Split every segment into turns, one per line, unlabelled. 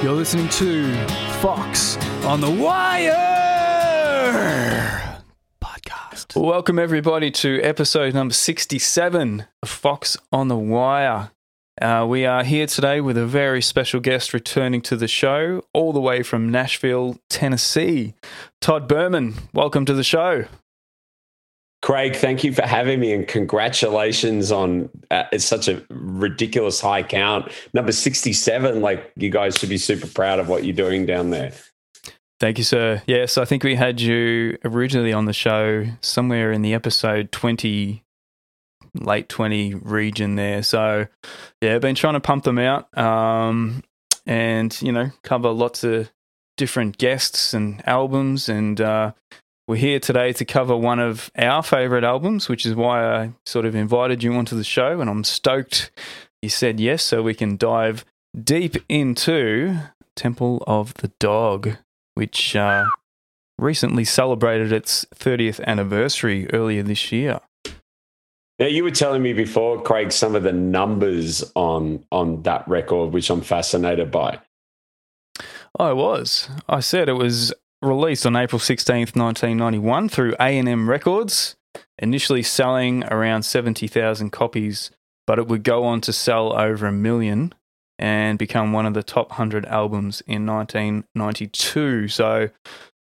You're listening to Fox on the Wire podcast. Welcome, everybody, to episode number 67 of Fox on the Wire. Uh, we are here today with a very special guest returning to the show, all the way from Nashville, Tennessee. Todd Berman, welcome to the show.
Craig, thank you for having me and congratulations on uh, it's such a ridiculous high count. Number 67, like you guys should be super proud of what you're doing down there.
Thank you, sir. Yes, I think we had you originally on the show somewhere in the episode 20, late 20 region there. So, yeah, been trying to pump them out um, and, you know, cover lots of different guests and albums and uh, we're here today to cover one of our favorite albums, which is why I sort of invited you onto the show. And I'm stoked you said yes, so we can dive deep into Temple of the Dog, which uh, recently celebrated its 30th anniversary earlier this year.
Now you were telling me before, Craig, some of the numbers on on that record, which I'm fascinated by.
I was. I said it was released on April 16th, 1991 through A&M Records, initially selling around 70,000 copies, but it would go on to sell over a million and become one of the top 100 albums in 1992. So it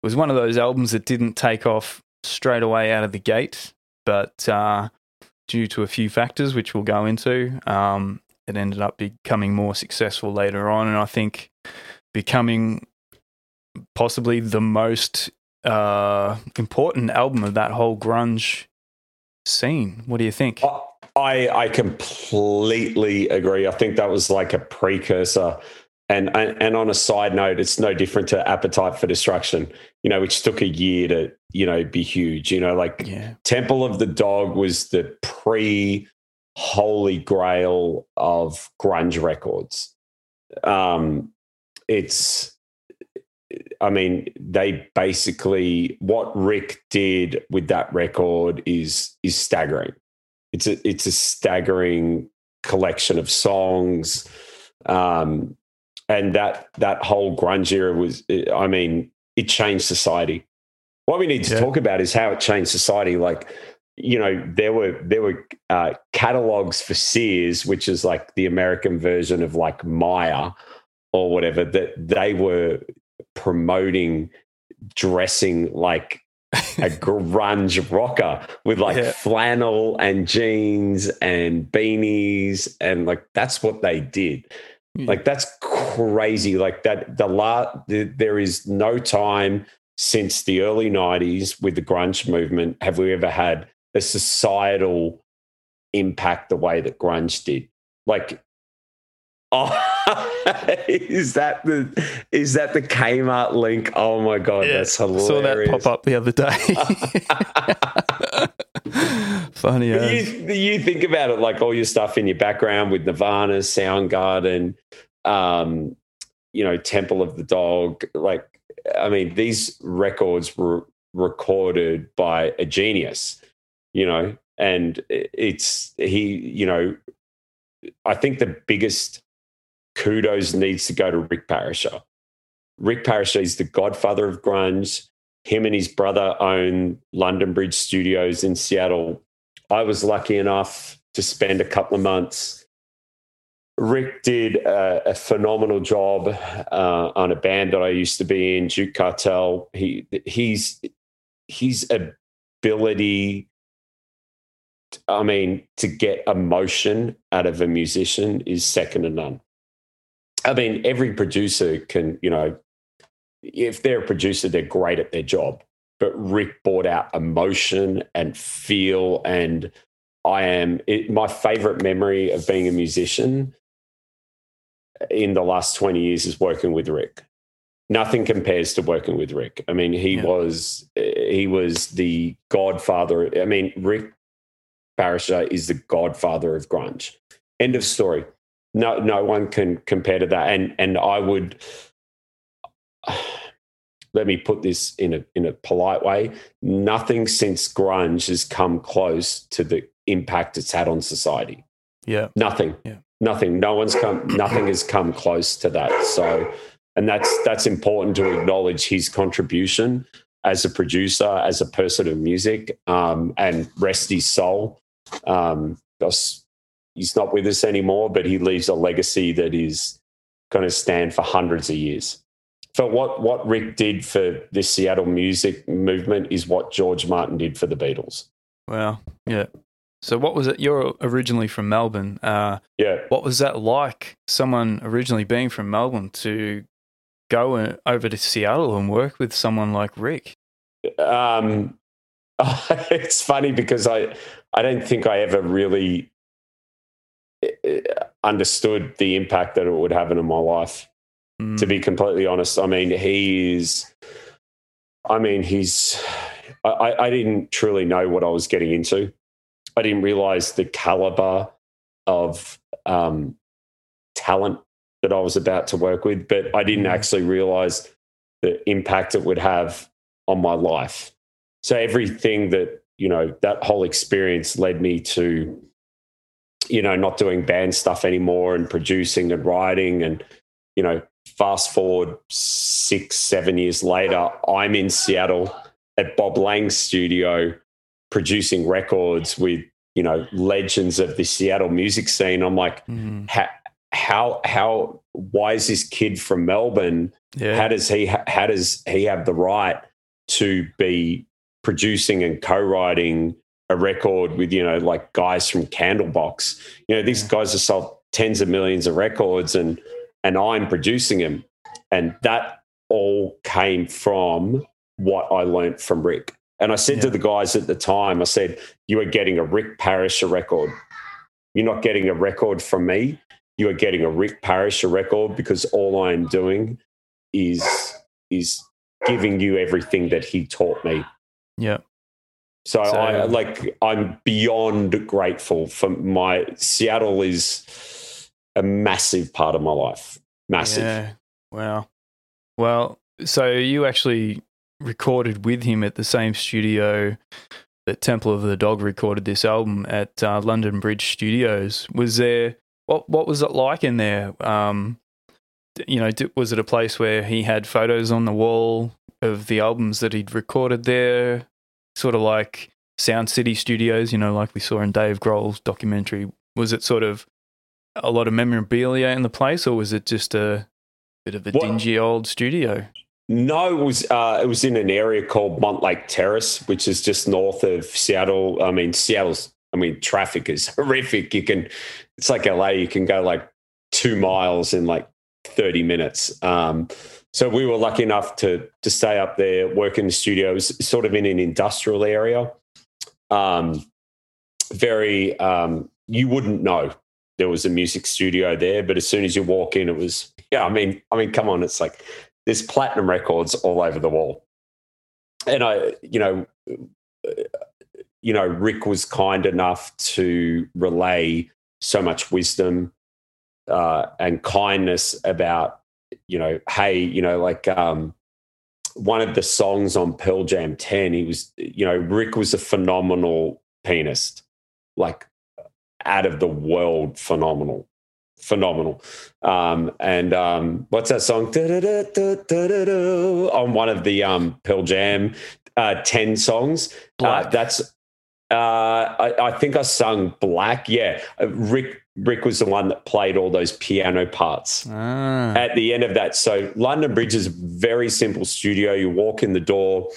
was one of those albums that didn't take off straight away out of the gate, but uh, due to a few factors, which we'll go into, um, it ended up becoming more successful later on. And I think becoming possibly the most uh, important album of that whole grunge scene. What do you think?
I I completely agree. I think that was like a precursor. And, and and on a side note, it's no different to Appetite for Destruction, you know, which took a year to you know be huge. You know, like yeah. Temple of the Dog was the pre holy grail of grunge records. Um, it's I mean, they basically what Rick did with that record is is staggering. It's a it's a staggering collection of songs, um, and that that whole grunge era was. I mean, it changed society. What we need to yeah. talk about is how it changed society. Like, you know, there were there were uh, catalogs for Sears, which is like the American version of like Myer or whatever. That they were promoting dressing like a grunge rocker with like yeah. flannel and jeans and beanies and like that's what they did yeah. like that's crazy like that the la the, there is no time since the early 90s with the grunge movement have we ever had a societal impact the way that grunge did like Oh, is that the is that the Kmart link? Oh my god, yeah, that's hilarious!
Saw that pop up the other day. Funny.
You, you, think about it like all your stuff in your background with Nirvana, Soundgarden, um, you know, Temple of the Dog. Like, I mean, these records were recorded by a genius, you know, and it's he, you know, I think the biggest kudos needs to go to Rick Parashar. Rick Parashar is the godfather of grunge. Him and his brother own London Bridge Studios in Seattle. I was lucky enough to spend a couple of months. Rick did a, a phenomenal job uh, on a band that I used to be in, Duke Cartel. He he's his ability I mean, to get emotion out of a musician is second to none. I mean, every producer can, you know, if they're a producer, they're great at their job. But Rick brought out emotion and feel. And I am it, my favorite memory of being a musician in the last 20 years is working with Rick. Nothing compares to working with Rick. I mean, he yeah. was he was the godfather. I mean, Rick Parashar is the godfather of grunge. End of story no no one can compare to that. And and i would let me put this in a in a polite way. Nothing since grunge has come close to the impact it's had on society.
Yeah.
Nothing. Yeah. Nothing. No one's come nothing has come close to that. So and that's that's important to acknowledge his contribution as a producer, as a person of music, um, and rest his soul. Um, he's not with us anymore, but he leaves a legacy that is going to stand for hundreds of years. For what what Rick did for this Seattle music movement is what George Martin did for the Beatles.
Wow. Yeah. So, what was it? You're originally from Melbourne. Uh,
yeah.
What was that like? Someone originally being from Melbourne to go over to Seattle and work with someone like Rick?
Um, it's funny because I I don't think I ever really understood the impact that it would have in my life. Mm. To be completely honest, I mean he is. I mean he's. I, I didn't truly know what I was getting into. I didn't realize the caliber of um, talent that I was about to work with, but I didn't mm. actually realize the impact it would have on my life. So everything that, you know, that whole experience led me to, you know, not doing band stuff anymore and producing and writing. And, you know, fast forward six, seven years later, I'm in Seattle at Bob Lang's studio producing records with, you know, legends of the Seattle music scene. I'm like, mm how how why is this kid from Melbourne? Yeah. How does he how does he have the right to be producing and co-writing a record with you know like guys from Candlebox? You know these guys have sold tens of millions of records, and and I'm producing them, and that all came from what I learned from Rick. And I said yeah. to the guys at the time, I said, "You are getting a Rick Parrish record. You're not getting a record from me you are getting a Rick Parrish record because all I'm doing is is giving you everything that he taught me.
Yeah.
So, so I like I'm beyond grateful for my Seattle is a massive part of my life. Massive. Yeah.
Wow. Well, so you actually recorded with him at the same studio that Temple of the Dog recorded this album at uh, London Bridge Studios. Was there what what was it like in there? Um, you know, was it a place where he had photos on the wall of the albums that he'd recorded there, sort of like Sound City Studios? You know, like we saw in Dave Grohl's documentary. Was it sort of a lot of memorabilia in the place, or was it just a bit of a dingy old studio?
No, it was uh, it was in an area called Mountlake Terrace, which is just north of Seattle. I mean, Seattle's I mean, traffic is horrific. You can, it's like LA, you can go like two miles in like 30 minutes. Um, so we were lucky enough to to stay up there, work in the studio. It was sort of in an industrial area. Um, very, um, you wouldn't know there was a music studio there, but as soon as you walk in, it was yeah. I mean, I mean, come on, it's like there's platinum records all over the wall, and I, you know, you know, Rick was kind enough to relay so much wisdom uh, and kindness about, you know, hey, you know, like um, one of the songs on Pearl Jam 10, he was, you know, Rick was a phenomenal pianist, like out of the world phenomenal. Phenomenal. Um, and um, what's that song? On one of the um, Pearl Jam uh, 10 songs. Uh, that's uh, I, I, think I sung Black. Yeah, uh, Rick Rick was the one that played all those piano parts ah. at the end of that. So London Bridge is a very simple studio. You walk in the door,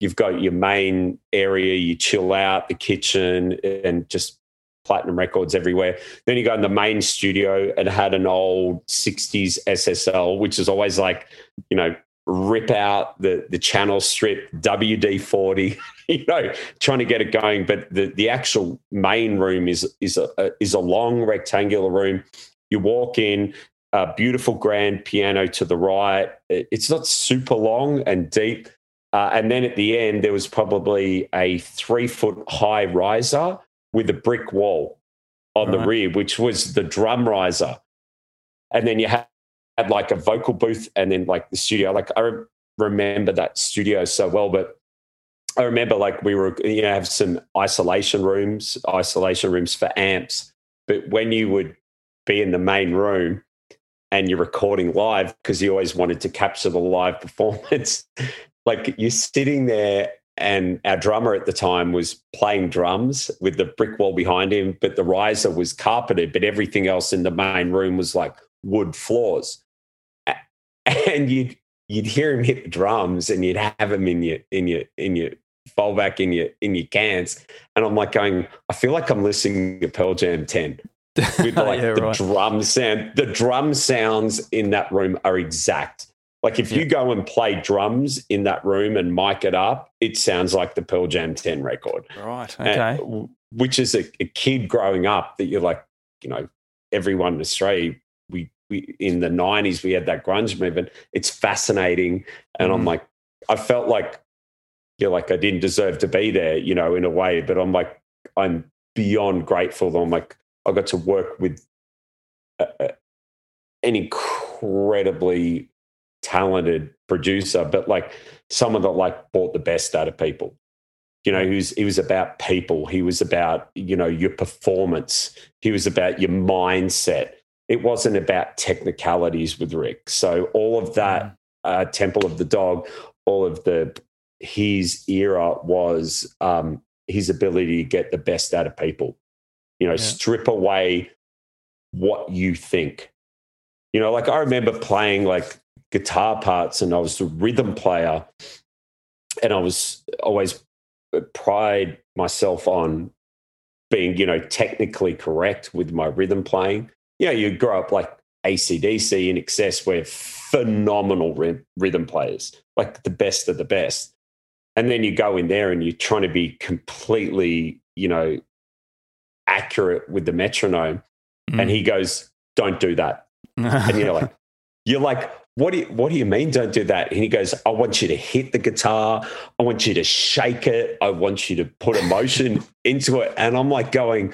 you've got your main area, you chill out, the kitchen, and just platinum records everywhere. Then you go in the main studio and had an old 60s SSL, which is always like, you know, rip out the the channel strip WD forty, you know, trying to get it going. But the the actual main room is is a, a is a long rectangular room. You walk in, a beautiful grand piano to the right. It's not super long and deep. Uh, and then at the end, there was probably a three foot high riser with a brick wall on right. the rear, which was the drum riser. And then you had had like a vocal booth and then like the studio. Like I re- remember that studio so well, but I remember like we were, you know, have some isolation rooms, isolation rooms for amps. But when you would be in the main room and you're recording live because you always wanted to capture the live performance. like you're sitting there and our drummer at the time was playing drums with the brick wall behind him, but the riser was carpeted, but everything else in the main room was like wood floors. And you'd you'd hear him hit the drums and you'd have him in your in your in your fallback in your in your cans. And I'm like going, I feel like I'm listening to Pearl Jam 10 with like yeah, the right. drum sound. The drum sounds in that room are exact. Like if yeah. you go and play drums in that room and mic it up, it sounds like the Pearl Jam 10 record.
Right. Okay. And,
which is a, a, kid growing up that you're like, you know, everyone in Australia, we, we in the 90s, we had that grunge movement. It's fascinating. And mm. I'm like, I felt like, you're like, I didn't deserve to be there, you know, in a way, but I'm like, I'm beyond grateful. I'm like, I got to work with a, a, an incredibly talented producer, but like someone that like bought the best out of people. You know, he was he was about people. He was about you know your performance. He was about your mindset. It wasn't about technicalities with Rick. So all of that mm. uh, Temple of the Dog, all of the his era was um, his ability to get the best out of people. You know, yeah. strip away what you think. You know, like I remember playing like guitar parts and I was the rhythm player and I was always pride myself on being, you know, technically correct with my rhythm playing. You know, you grow up like ACDC INXS, we're phenomenal rhythm players, like the best of the best. And then you go in there and you're trying to be completely, you know, accurate with the metronome. Mm. And he goes, Don't do that. and you're like, you're like, what do you, what do you mean don't do that and he goes i want you to hit the guitar i want you to shake it i want you to put emotion into it and i'm like going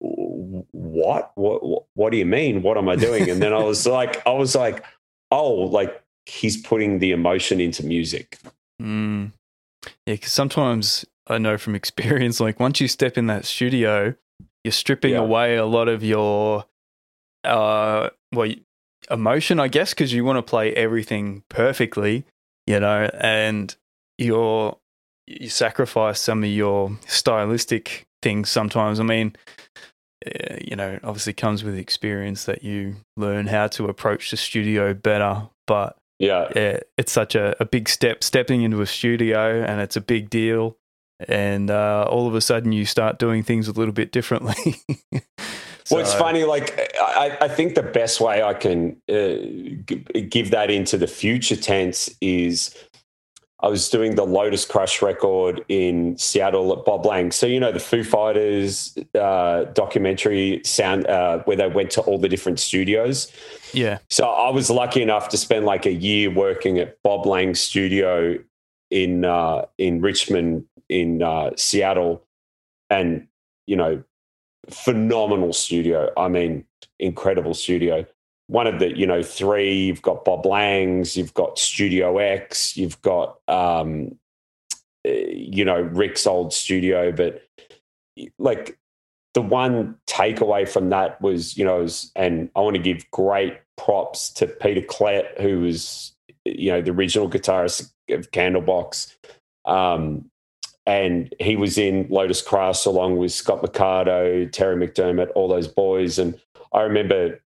what what what do you mean what am i doing and then i was like i was like oh like he's putting the emotion into music
mm. Yeah because sometimes i know from experience like once you step in that studio you're stripping yeah. away a lot of your uh well emotion, I guess, because you want to play everything perfectly, you know, and you're you sacrifice some of your stylistic things sometimes. I mean, you know, obviously comes with experience that you learn how to approach the studio better. But
yeah,
yeah it's such a, a big step stepping into a studio, and it's a big deal. And uh, all of a sudden, you start doing things a little bit differently.
So, well, it's funny. Like, I, I think the best way I can uh, give that into the future tense is I was doing the Lotus Crush record in Seattle at Bob Lang. So, you know, the Foo Fighters uh, documentary sound uh, where they went to all the different studios.
Yeah.
So I was lucky enough to spend like a year working at Bob Lang's studio in uh, in Richmond in uh, Seattle. And, you know, phenomenal studio. I mean, incredible studio. One of the, you know, three, you've got Bob Lang's, you've got Studio X, you've got, um, eh, you know, Rick's old studio. But like the one takeaway from that was, you know, was, and I want to give great props to Peter Klett, who was, you know, the original guitarist of Candlebox. Um, and he was in Lotus Crush along with Scott Mercado Terry McDermott, all those boys. And I remember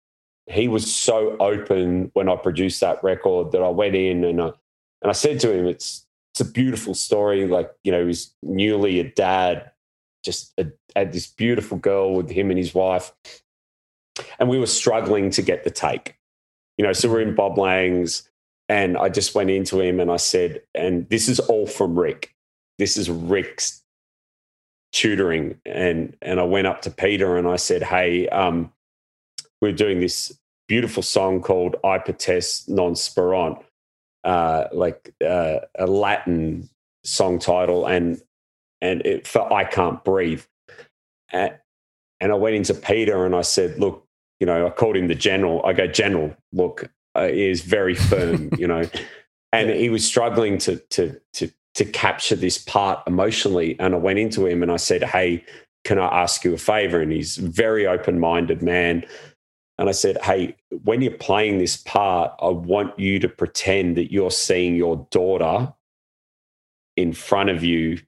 he was so open when I produced that record that I went in and I, and I said to him, "It's it's a beautiful story. Like you know, he's newly a dad, just a, had this beautiful girl with him and his wife, and we were struggling to get the take. You know, so we're in Bob Lang's." And I just went into him and I said, and this is all from Rick this is Rick's tutoring. And, and I went up to Peter and I said, hey, um, we're doing this beautiful song called Hypertes non sperant, uh, like uh, a Latin song title. And, and it felt, I can't breathe. And, and I went into Peter and I said, look, you know, I called him the general. I go, general, look, uh, is very firm, you know, and he was struggling to to to to capture this part emotionally. And I went into him and I said, Hey, can I ask you a favor? And he's a very open minded man. And I said, Hey, when you're playing this part, I want you to pretend that you're seeing your daughter in front of you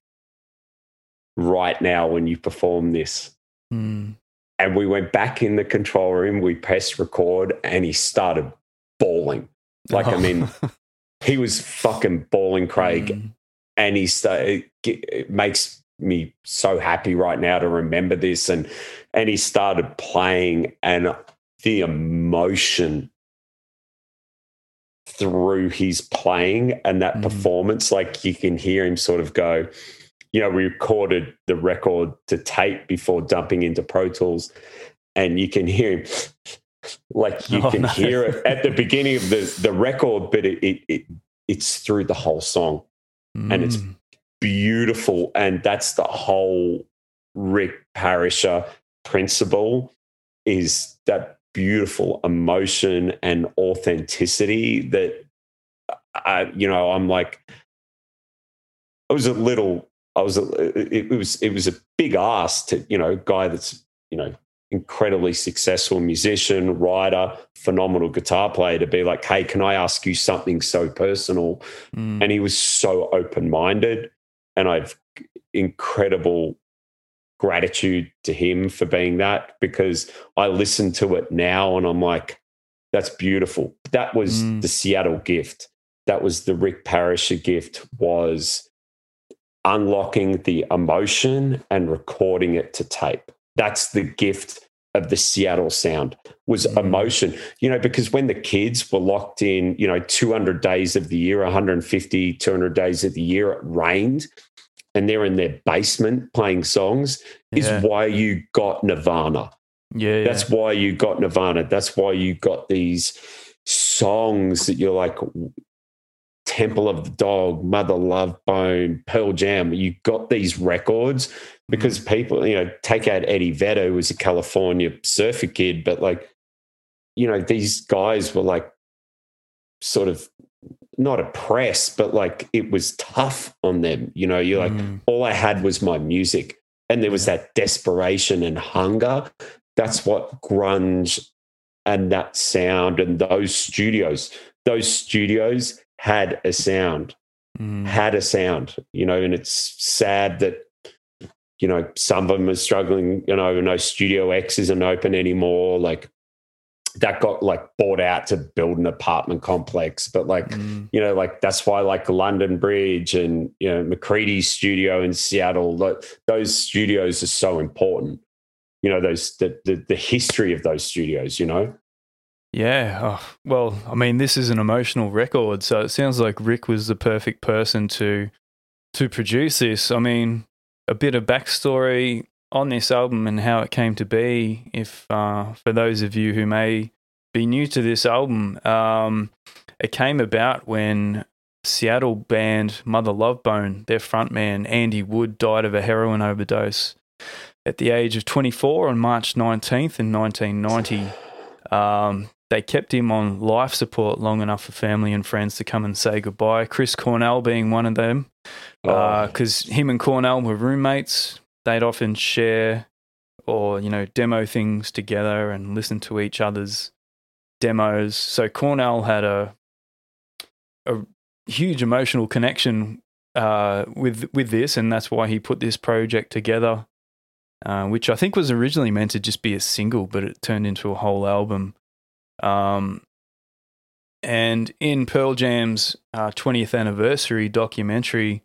right now when you perform this.
Mm.
And we went back in the control room, we pressed record, and he started bawling. Like, I mean, he was fucking bawling, Craig.
Mm.
And he started, it makes me so happy right now to remember this. And, and he started playing, and the emotion through his playing and that
Mm.
performance, like you can hear him sort of go, you know, we recorded the record to tape before dumping into Pro Tools, and you can hear him like you
Oh,
can
no.
hear it at the beginning of the, the record, but it, it, it it's through the whole song. and it's-
Mm.
Beautiful. And that's the whole Rick Parashar principle is that beautiful emotion and authenticity that I, you know, I'm like, I was a little, I was, a, it, was, it was a big ask to, you know, guy that's, you know, incredibly successful musician, writer, phenomenal guitar player to be like, hey, can I ask you something so personal?
Mm.
And he was so open minded. And I've incredible gratitude to him for being that because I listen to it now and I'm like, that's beautiful. That was
Mm.
the Seattle gift. That was the Rick Parashar gift was unlocking the emotion and recording it to tape. That's the gift of the Seattle sound was
Mm.
emotion. You know, because when the kids were locked in, you know, 200 days of the year, 150, 200 days of the year, it rained and they're in their basement playing songs is
Yeah.
why you got Nirvana.
yeah, yeah.
That's why you got Nirvana. That's why you got these songs that you're like Temple of the Dog, Mother Love Bone, Pearl Jam. You got these records mm. because people, you know, take out Eddie Vedder, who was a California surfer kid, but like, you know, these guys were like sort of not oppressed, but like it was tough on them. You know, you're like,
Mm.
all I had was my music. And there was that desperation and hunger. That's what grunge and that sound and those studios, those studios had a sound,
Mm.
had a sound, you know, and it's sad that, you know, some of them are struggling, you know, no Studio X isn't open anymore. Like that got like bought out to build an apartment complex. But like,
Mm.
you know, like that's why like London Bridge and you know McCready's studio in Seattle, tho- those studios are so important. You know, those the the, the history of those studios. You know,
Yeah. Oh, well, I mean, this is an emotional record, so it sounds like Rick was the perfect person to to produce this. I mean, a bit of backstory on this album and how it came to be. If uh, for those of you who may be new to this album, um, it came about when Seattle band Mother Love Bone, their frontman Andy Wood, died of a heroin overdose at the age of 24 on March 19th in 1990. Um, they kept him on life support long enough for family and friends to come and say goodbye. Chris Cornell being one of them,
Oh,
because him and Cornell were roommates. They'd often share or you know demo things together and listen to each other's demos. So Cornell had a a huge emotional connection uh, with with this, and that's why he put this project together, uh, which I think was originally meant to just be a single, but it turned into a whole album. Um, and in Pearl Jam's uh, 20th anniversary documentary,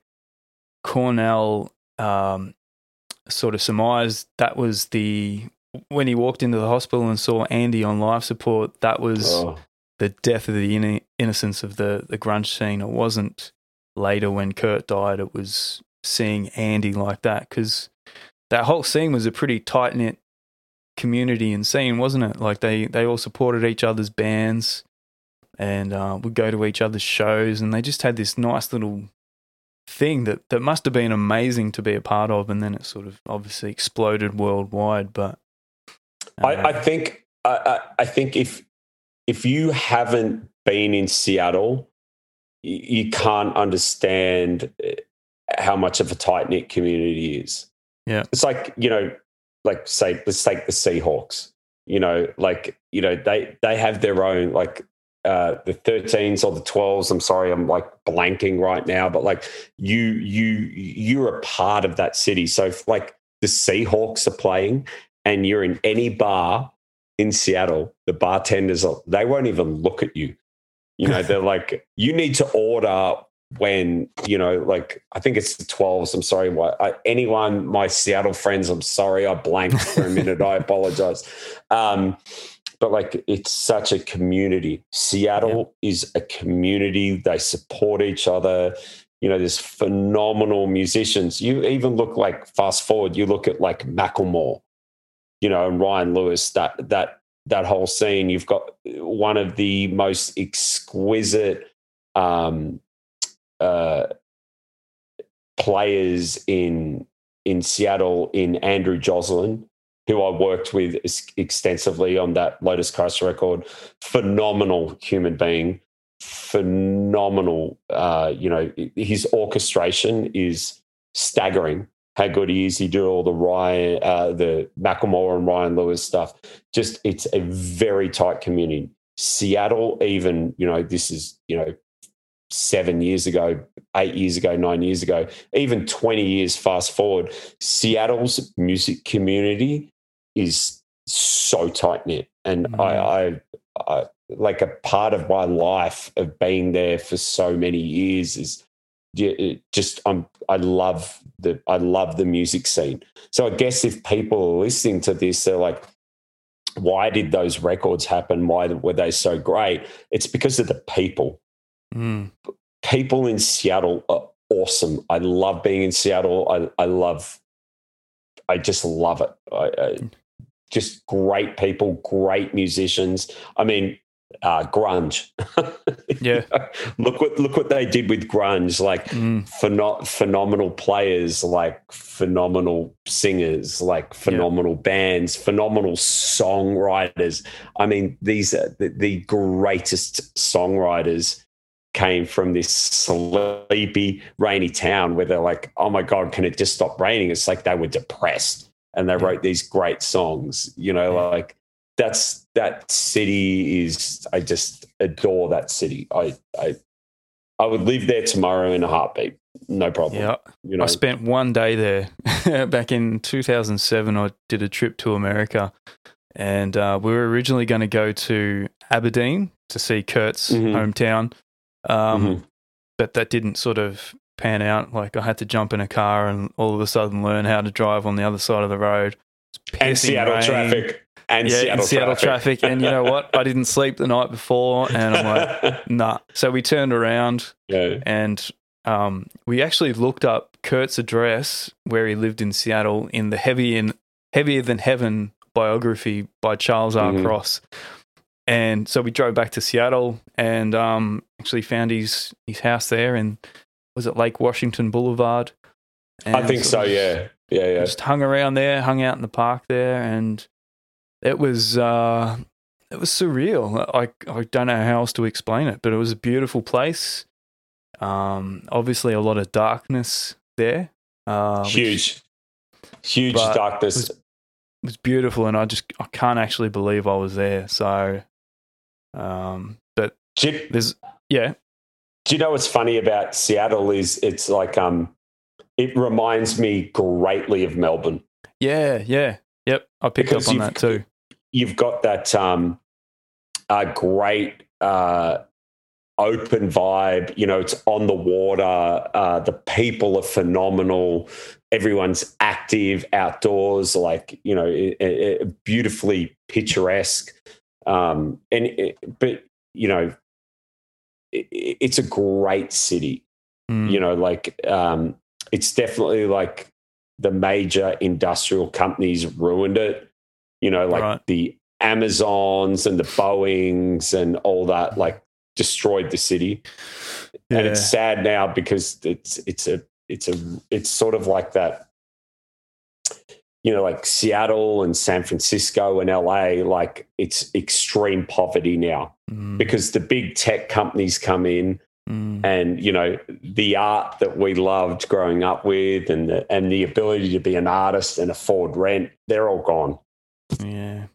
Cornell um, sort of surmised that was the when he walked into the hospital and saw Andy on life support. That was
oh,
the death of the inno- innocence of the the grunge scene. It wasn't later when Kurt died. It was seeing Andy like that because that whole scene was a pretty tight knit community and scene, wasn't it? Like they they all supported each other's bands and uh, would go to each other's shows, and they just had this nice little thing that that must have been amazing to be a part of. And then it sort of obviously exploded worldwide. But
I,
uh,
I think I, I, I think if if you haven't been in Seattle, you, you can't understand uh, how much of a tight knit community is.
Yeah.
it's like you know, like say let's take the Seahawks. You know, like you know they they have their own like uh, the 13s or the 12s. I'm sorry, I'm like blanking right now, but like you you you're a part of that city. So if like the Seahawks are playing and you're in any bar in Seattle, the bartenders are, they won't even look at you. You know, they're like, you need to order when you know like i think it's the 12s i'm sorry what I, anyone my seattle friends i'm sorry i blanked for a minute i apologize um but like it's such a community. Seattle yeah. is a community. They support each other. You know there's phenomenal musicians. You even look like fast forward you look at like macklemore you know and ryan lewis that that that whole scene. You've got one of the most exquisite um uh, players in in Seattle in Andrew Joslyn, who I worked with extensively on that Lotus Crush record. Phenomenal human being, phenomenal. Uh, you know, his orchestration is staggering. How good he is. He do all the Ryan, uh, the Macklemore and Ryan Lewis stuff. Just it's a very tight community. Seattle, even you know, this is you know seven years ago, eight years ago, nine years ago, even 20 years fast forward, Seattle's music community is so tight knit. And mm-hmm. I, I, I, like a part of my life of being there for so many years is just I'm I love the I love the music scene. So I guess if people are listening to this, they're like, why did those records happen? Why were they so great? It's because of the people. Mm. People in Seattle are awesome. I love being in Seattle. I, I love, I just love it. I, I, just great people, great musicians. I mean, uh, grunge.
yeah.
look what look what they did with grunge. Like mm. pheno- phenomenal players, like phenomenal singers, like phenomenal yeah. bands, phenomenal songwriters. I mean, these are the, the greatest songwriters came from this sleepy, rainy town where they're like, oh my God, can it just stop raining? It's like they were depressed and they yeah. wrote these great songs. You know, yeah. like that's that city is I just adore that city. I I I would live there tomorrow in a heartbeat. No problem.
Yeah. You know? I spent one day there back in 2007. I did a trip to America and uh, we were originally going to go to Aberdeen to see Kurt's mm-hmm. hometown. Um, mm-hmm. But that didn't sort of pan out. Like I had to jump in a car and all of a sudden learn how to drive on the other side of the road.
And Seattle rain. traffic. And
yeah,
Seattle,
Seattle traffic.
traffic.
And you know what? I didn't sleep the night before, and I'm like, nah. So we turned around, yeah. and um, we actually looked up Kurt's address where he lived in Seattle in the heavy and heavier than heaven biography by Charles R. Mm-hmm. Cross. And so we drove back to Seattle and um, actually found his his house there. And was it Lake Washington Boulevard?
And I think so. Yeah, yeah, yeah.
Just hung around there, hung out in the park there, and it was uh, it was surreal. I I don't know how else to explain it, but it was a beautiful place. Um, obviously a lot of darkness there.
Uh, huge, which, huge darkness.
It was, it was beautiful, and I just I can't actually believe I was there. So um, but there's yeah.
Do you know what's funny about Seattle is it's like um, it reminds me greatly of Melbourne.
Yeah, yeah, yep. I picked because up on that too.
You've got that um, a great uh, open vibe. You know, it's on the water. Uh, the people are phenomenal. Everyone's active outdoors, like you know, it, it, beautifully picturesque. Um, and it, but you know, it, it's a great city. Mm. You know, like um, it's definitely like the major industrial companies ruined it. You know, like right. the Amazons and the Boeings and all that, like destroyed the city. Yeah. And it's sad now because it's it's a it's a it's sort of like that you know, like Seattle and San Francisco and LA, like it's extreme poverty now mm. because the big tech companies come in mm. and, you know, the art that we loved growing up with and the, and the ability to be an artist and afford rent, they're all gone.
Yeah.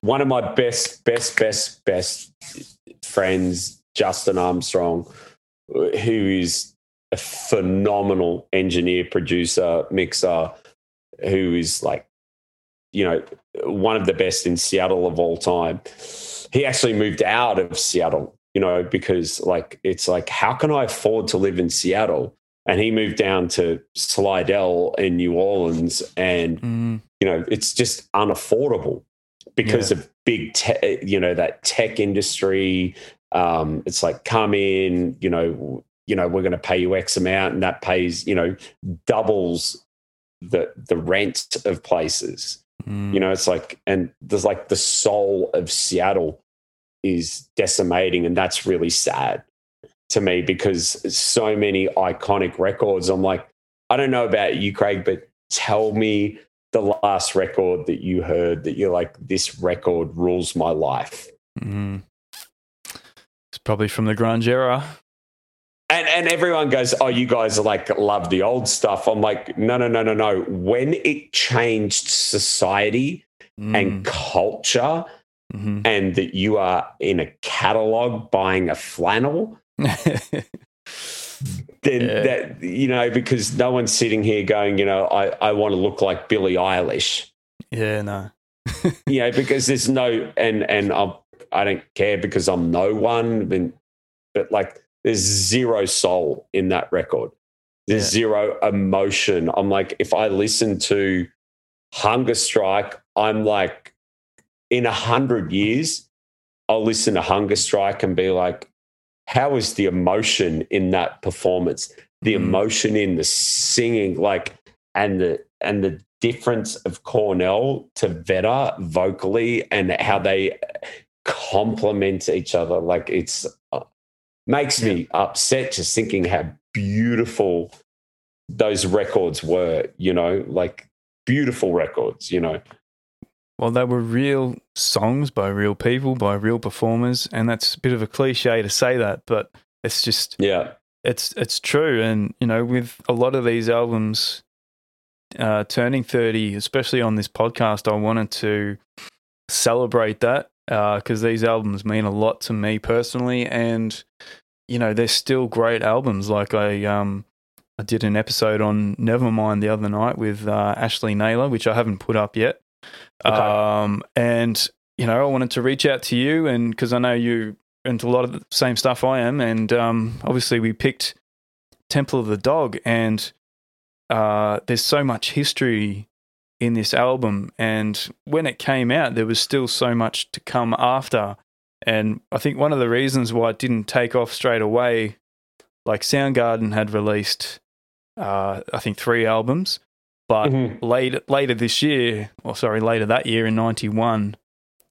one of my best, best, best, best friends, Justin Armstrong, who is a phenomenal engineer, producer, mixer, who is like, you know, one of the best in Seattle of all time. He actually moved out of Seattle, you know, because like it's like, how can I afford to live in Seattle? And he moved down to Slidell in New Orleans, and
Mm,
you know, it's just unaffordable because
Yeah.
of big, te- you know, that tech industry. Um, it's like come in, you know, you know, we're going to pay you X amount, and that pays, you know, doubles the the rent of places.
mm.
You know, it's like, and there's like the soul of Seattle is decimating, and that's really sad to me because so many iconic records. I'm like, I don't know about you, Craig, but tell me the last record that you heard that you're like, this record rules my life.
Mm. It's probably from the grunge era.
And and everyone goes, oh, you guys are like love the old stuff. I'm like, no, no, no, no, no. When it changed society and culture,
Mhm.
and that you are in a catalog buying a flannel, then
Yeah.
that you know, because no one's sitting here going, you know, I, I want to look like Billie Eilish.
yeah, no.
You know, because there's no and and I'm I don't care because I'm no one, but like there's zero soul in that record. There's
Yeah.
zero emotion. I'm like, if I listen to Hunger Strike, I'm like, in a hundred years, I'll listen to Hunger Strike and be like, how is the emotion in that performance? The
Mm.
emotion in the singing, like, and the and the difference of Cornell to Vedder vocally and how they complement each other. Like, it's uh, makes me upset just thinking how beautiful those records were. You know, like beautiful records. You know.
Well, they were real songs by real people, by real performers, and that's a bit of a cliche to say that, but it's just
Yeah.
it's it's true. And you know, with a lot of these albums uh, turning thirty, especially on this podcast, I wanted to celebrate that because these albums mean a lot to me personally, and you know, they're still great albums. Like I um. I did an episode on Nevermind the other night with uh, Ashley Naylor, which I haven't put up yet.
Okay.
Um, and you know, I wanted to reach out to you, and because I know you into a lot of the same stuff I am, and um, obviously we picked Temple of the Dog, and uh, there's so much history in this album, and when it came out, there was still so much to come after, and I think one of the reasons why it didn't take off straight away, like Soundgarden had released, uh, I think three albums, but
Mhm.
later later this year, or sorry, later that year in '91,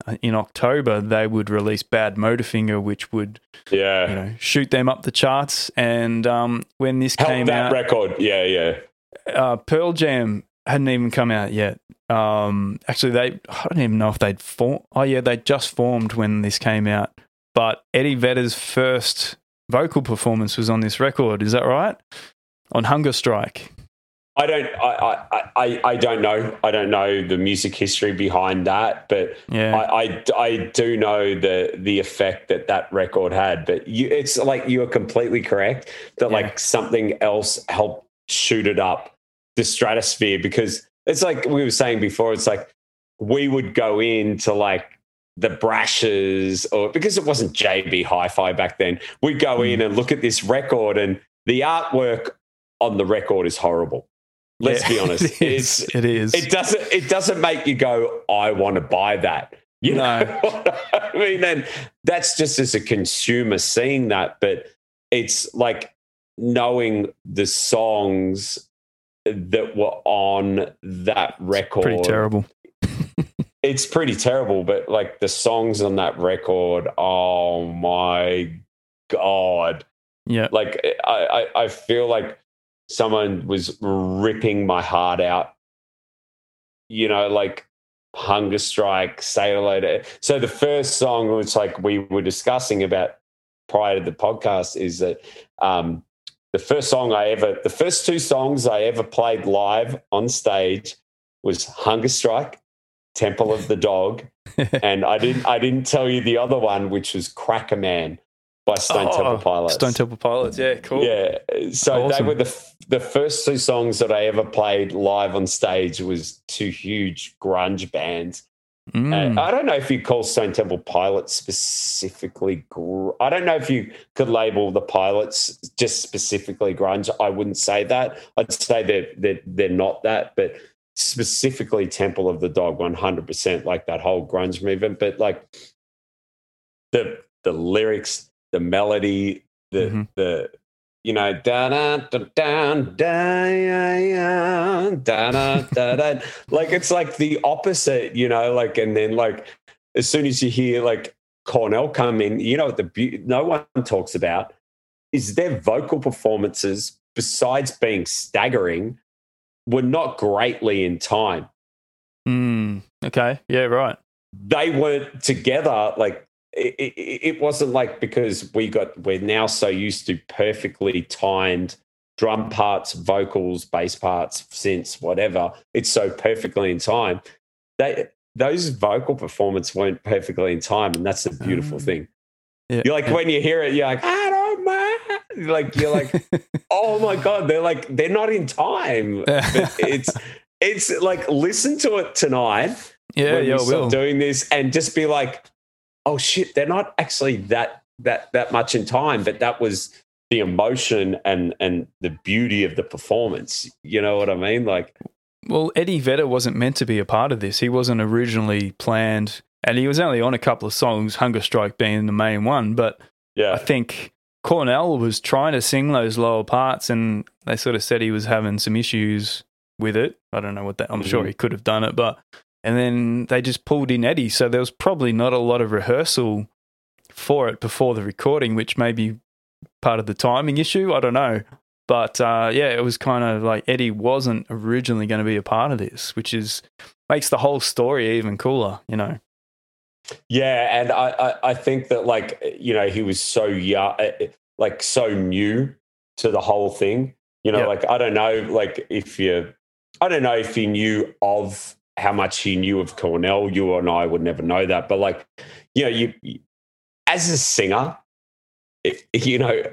uh, in October, they would release Badmotorfinger, which would
Yeah.
you know shoot them up the charts. And um, when this
Help
came
that
out,
record. Yeah, yeah.
uh, Pearl Jam hadn't even come out yet. Um, actually, they I don't even know if they'd formed. Oh yeah, they just formed when this came out. But Eddie Vedder's first vocal performance was on this record. Is that right? On Hunger Strike.
I don't. I, I, I, I don't know. I don't know the music history behind that, but
Yeah.
I, I, I do know the the effect that that record had. But you, it's like you are completely correct that
Yeah.
like something else helped shoot it up the stratosphere because it's like we were saying before. It's like we would go into like the Brash's or because it wasn't JB Hi-Fi back then. We'd go hmm. in and look at this record and the artwork on the record is horrible. Let's
Yeah,
be honest.
It is.
It's
It is.
it doesn't it doesn't make you go i want to buy that you
No.
know i mean then that's just as a consumer seeing that but it's like knowing the songs that were on that record
Pretty terrible.
it's pretty terrible but like the songs on that record oh my god
Yeah.
like I, I, I feel like someone was ripping my heart out. You know, like hunger strike, say hello to. So the first song, which like we were discussing about prior to the podcast, is that um, the first song I ever, the first two songs I ever played live on stage was Hunger Strike, Temple of the Dog, and I didn't I didn't tell you the other one, which was Cracker Man by Stone
Oh,
Temple Pilots.
Stone Temple Pilots. Yeah, cool.
Yeah, so
Awesome.
they were the the first two songs that I ever played live on stage was two huge grunge bands.
Mm.
And I don't know if you call Stone Temple Pilots specifically. Gr- I don't know if you could label the Pilots just specifically grunge. I wouldn't say that. I'd say they're they're, they're not that, but specifically Temple of the Dog, one hundred percent, like that whole grunge movement. But like the the lyrics, the melody, the
Mhm.
the you know da da da da da da da da da like it's like the opposite, you know, like and then like as soon as you hear like Cornell come in, you know what the beau- no one talks about is their vocal performances besides being staggering were not greatly in time
Mm. Okay. Yeah. Right.
they weren't together like it, it, wasn't like because we got we're now so used to perfectly timed drum parts vocals bass parts synths whatever it's so perfectly in time they those vocal performances weren't perfectly in time and that's the beautiful
Ah.
thing
Yeah.
you're like when you hear it you're like i don't mind like you're like oh my god they're like they're not in time it's it's like listen to it tonight
yeah. Yeah.
we
will.
doing this and just be like, oh shit, they're not actually that that that much in time, but that was the emotion and and the beauty of the performance. You know what I mean? Like,
Well, Eddie Vedder wasn't meant to be a part of this. He wasn't originally planned, and he was only on a couple of songs, Hunger Strike being the main one. But
yeah.
I think Cornell was trying to sing those lower parts, and they sort of said he was having some issues with it. I don't know what that. I'm sure
Mhm.
he could have done it, but and then they just pulled in Eddie, so there was probably not a lot of rehearsal for it before the recording, which may be part of the timing issue. I don't know. But uh, yeah, it was kind of like Eddie wasn't originally going to be a part of this, which is makes the whole story even cooler, you know.
yeah, and I, I I think that like you know he was so young, like so new to the whole thing. You know,
Yeah.
like I don't know, like if you, I don't know if he knew of how much he knew of Cornell. You and I would never know that, but like, you know, you, as a singer, you know,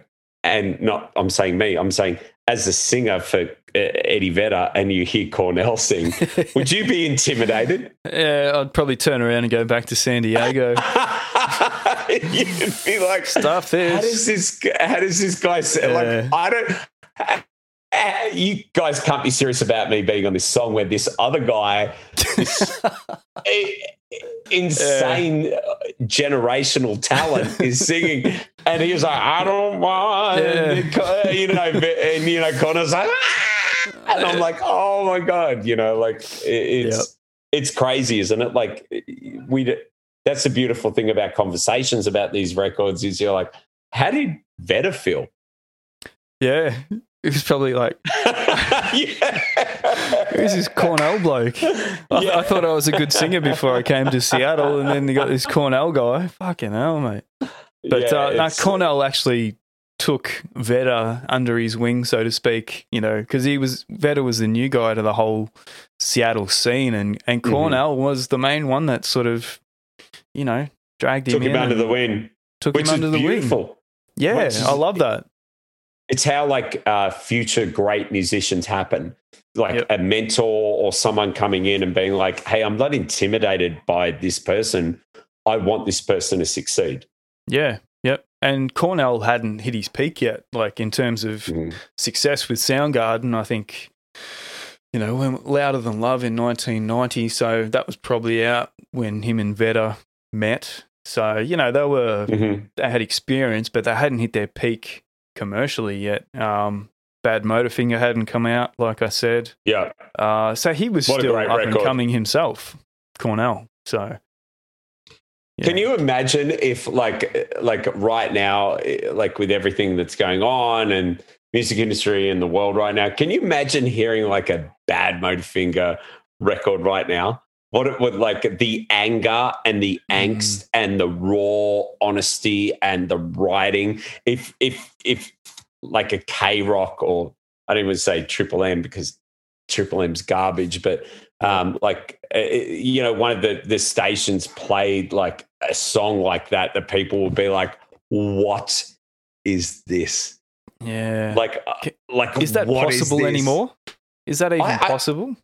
and not I'm saying me, I'm saying as a singer for uh, Eddie Vedder, and you hear Cornell sing, would you be intimidated?
yeah, I'd probably turn around and go back to San Diego.
You'd be like,
Stuff
how
this.
does this how does this guy say like i don't you guys can't be serious about me being on this song where this other guy this insane uh, generational talent is singing and he was like i don't want
Yeah.
you know and you know connor's like "Ah!" and i'm like oh my god you know like it's
Yep.
it's crazy isn't it like we that's the beautiful thing about conversations about these records is you're like how did Vedder feel
yeah, it was probably like,
yeah.
who's this Cornell bloke? I,
Yeah.
I thought I was a good singer before I came to Seattle, and then you got this Cornell guy. Fucking hell, mate. But
Yeah,
uh, no, Cornell actually took Vedder under his wing, so to speak. You know, because he was Vedder was the new guy to the whole Seattle scene, and and
Mhm.
Cornell was the main one that sort of, you know, dragged him
took him
in
under the wing
took
which
him under the wing.
beautiful
Yeah,
Which is-
I love that.
It's how like uh, future great musicians happen like
Yep.
a mentor or someone coming in and being like hey i'm not intimidated by this person i want this person to succeed
Yeah, yep. And Cornell hadn't hit his peak yet, like in terms of
Mhm.
success with Soundgarden. I think, you know, when Louder Than Love in 1990. So that was probably out when him and Vedder met. So, you know, they were,
Mhm.
they had experience, but they hadn't hit their peak commercially yet. Um, Badmotorfinger hadn't come out, like I said.
yeah
Uh, so he was
What
still up and coming himself, Cornell. So,
Can you imagine if like like right now like with everything that's going on and music industry in the world right now can you imagine hearing like a Badmotorfinger record right now what it would like the anger and the
Mm.
angst and the raw honesty and the writing if if if like a K Rock or I don't even say Triple M because Triple M's garbage but Um, like uh, you know, one of the the stations played like a song like that that people would be like, "What is this?"
Yeah.
Like, uh, like
is that possible
this?
anymore? Is that even
I- I-
possible?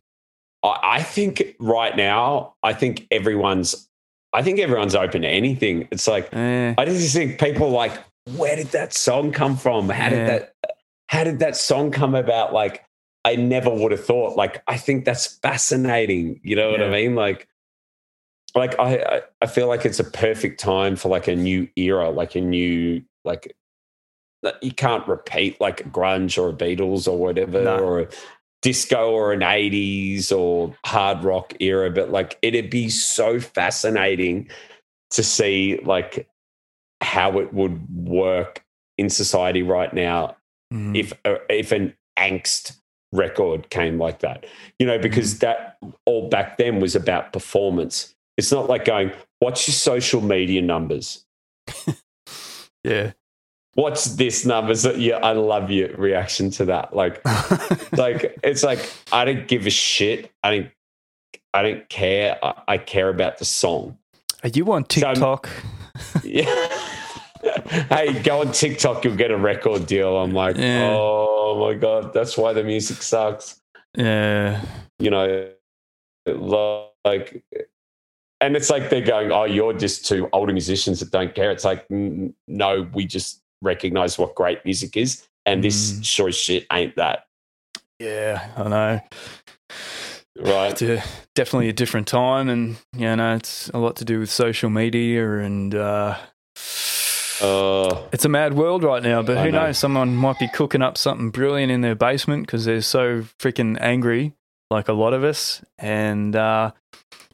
I, think right now, I think everyone's, I think everyone's open to anything. It's like I just think people like, where did that song come from? How
Yeah.
did that, how did that song come about? Like, I never would have thought. Like, I think that's fascinating. You know what I mean? Like, like I, I, feel like it's a perfect time for like a new era, like a new, like you can't repeat like a grunge or Beatles or whatever
No.
or disco or an 80s or hard rock era, but like it'd be so fascinating to see like how it would work in society right now
mm,
if uh, if an angst record came like that you know because that all back then was about performance. It's not like going what's your social media numbers.
Yeah.
What's this numbers yeah i love your reaction to that. Like like it's like i don't give a shit. I don't i don't care. I, I care about the song.
Are you on
So
TikTok?
yeah. Hey go on tiktok. You'll get a record deal. I'm like
Yeah.
oh my god that's why the music sucks.
Yeah.
you know, like, and it's like they're going, oh, you're just two older musicians that don't care. It's like, no, we just recognize what great music is, and this
Mm.
sure shit ain't that,
Yeah. I know.
right?
It's a, definitely a different time, and you know, it's a lot to do with social media, and uh,
Uh,
it's a mad world right now. But
I
who
know.
knows? Someone might be cooking up something brilliant in their basement because they're so freaking angry, like a lot of us, and uh,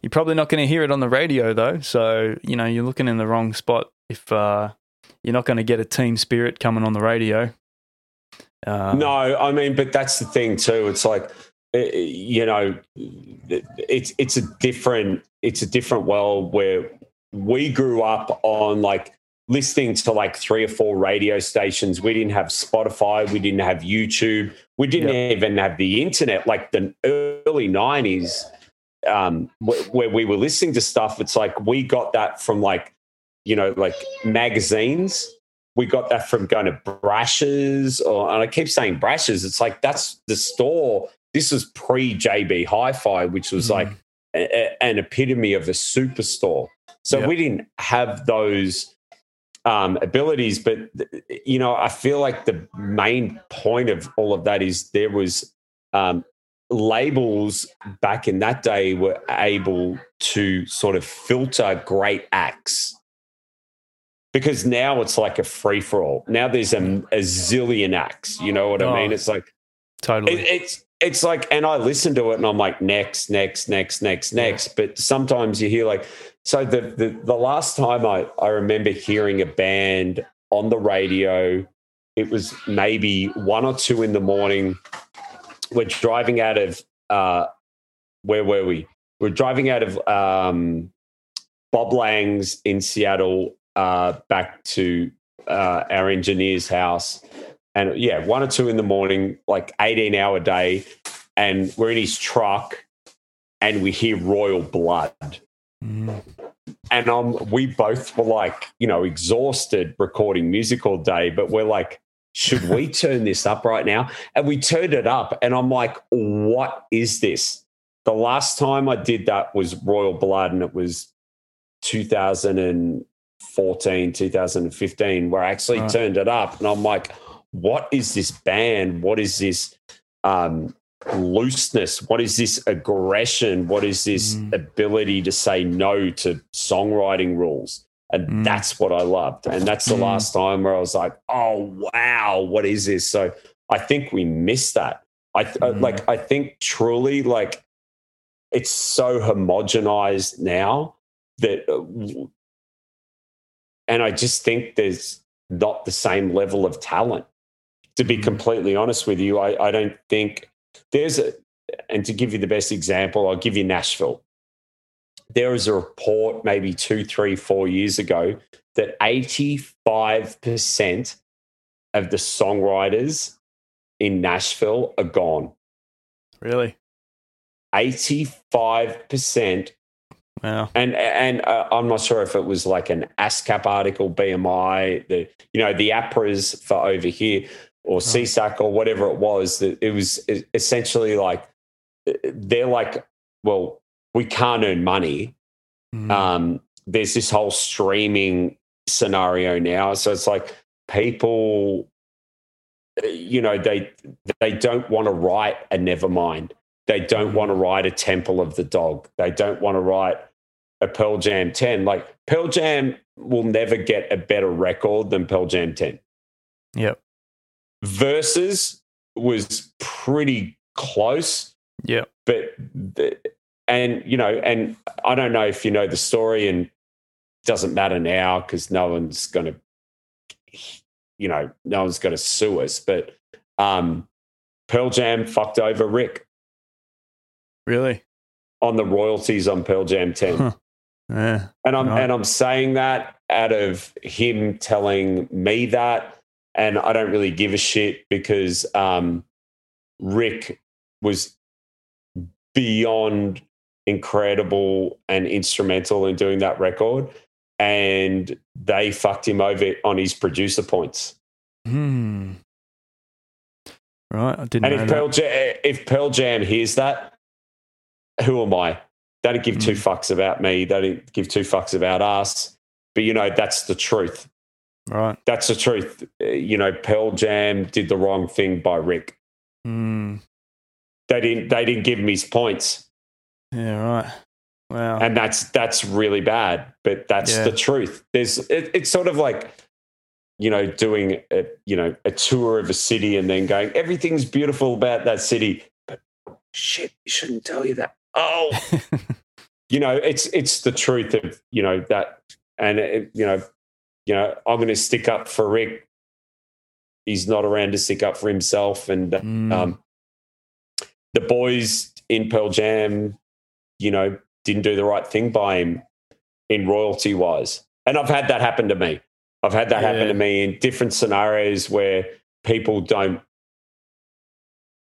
you're probably not going to hear it on the radio though. So you know, you're looking in the wrong spot if uh, you're not going to get a team spirit coming on the radio. Uh,
no, I mean, but that's the thing too. It's like, eh, you know, it's it's a different it's a different world where we grew up on like listening to like three or four radio stations. We didn't have Spotify. We didn't have YouTube. We didn't even have the internet. Like the early nineties, um, wh- where we were listening to stuff. It's like we got that from like, you know, like magazines. We got that from going to Brash's, or and I keep saying Brash's. It's like that's the store. This was pre JB Hi-Fi, which was
Mhm.
like a, a- an epitome of a superstore. So
Yep.
we didn't have those um, abilities, but you know, I feel like the main point of all of that is there was um, labels back in that day were able to sort of filter great acts. Because now it's like a free for all. Now there's a, a zillion acts. You know what
Oh,
I mean? It's like
totally.
it, it's it's like, and I listen to it and I'm like, next, next, next, next, next. But sometimes you hear like, so the the, the last time I, I remember hearing a band on the radio, it was maybe one or two in the morning. We're driving out of uh, where were we? We're driving out of um, Bob Lang's in Seattle uh, back to uh, our engineer's house. And yeah, one or two in the morning, like 18 hour day. And we're in his truck and we hear Royal Blood.
Mm.
And um, we both were like, you know, exhausted recording music all day, but we're like, should we turn this up right now? And we turned it up, and I'm like, what is this? The last time I did that was Royal Blood, and it was 2014, 2015, where I actually
Right.
turned it up, and I'm like, what is this band? What is this um, looseness? What is this aggression? What is this
Mm.
ability to say no to songwriting rules? And
Mm.
that's what I loved. And that's the
Mm.
last time where I was like, oh, wow, what is this? So I think we missed that. I th-
Mm.
like, I think truly, like, it's so homogenized now that, uh, and I just think there's not the same level of talent. To be
Mm.
completely honest with you, I, I don't think there's a, and to give you the best example, I'll give you Nashville. There was a report maybe two, three, four years ago that 85% of the songwriters in Nashville are gone.
Really?
85%.
Wow.
And and uh, I'm not sure if it was like an ASCAP article, BMI, the you know the APRAs for over here, or SESAC or whatever it was. That it was essentially like they're like, well, we can't earn money.
Mm.
Um, there's this whole streaming scenario now, so it's like people, you know, they they don't want to write a Nevermind. They don't
Mm.
want to write a Temple of the Dog. They don't want to write a Pearl Jam 10. Like Pearl Jam will never get a better record than Pearl Jam 10.
Yep.
Versus was pretty close,
Yep.
but the, and you know, and I don't know if you know the story, and it doesn't matter now because no one's going to, you know, no one's going to sue us. But um, Pearl Jam fucked over Rick
Really?
on the royalties on Pearl Jam 10.
Huh. Yeah.
And I'm and I'm saying that out of him telling me that, and I don't really give a shit because um, Rick was beyond incredible and instrumental in doing that record, and they fucked him over on his producer points.
Hmm. Right. I didn't
And
know
if
that.
Pearl, Jam, if Pearl Jam hears that, who am I? They don't give two
Mm.
fucks about me. They don't give two fucks about us. But you know, that's the truth.
Right.
That's the truth. You know, Pearl Jam did the wrong thing by Rick.
Hmm.
They didn't. They didn't give him his points,
Yeah. Right. Wow.
and that's that's really bad. But that's
Yeah.
the truth. There's. It, it's sort of like, you know, doing a you know a tour of a city and then going everything's beautiful about that city, but shit, you shouldn't tell you that. Oh, you know, it's it's the truth of you know that, and it, you know, you know, I'm going to stick up for Rick. He's not around to stick up for himself, and
Mm.
um, the boys in Pearl Jam, you know, didn't do the right thing by him in royalty wise, and I've had that happen to me. I've had that happen to me in different scenarios where people don't.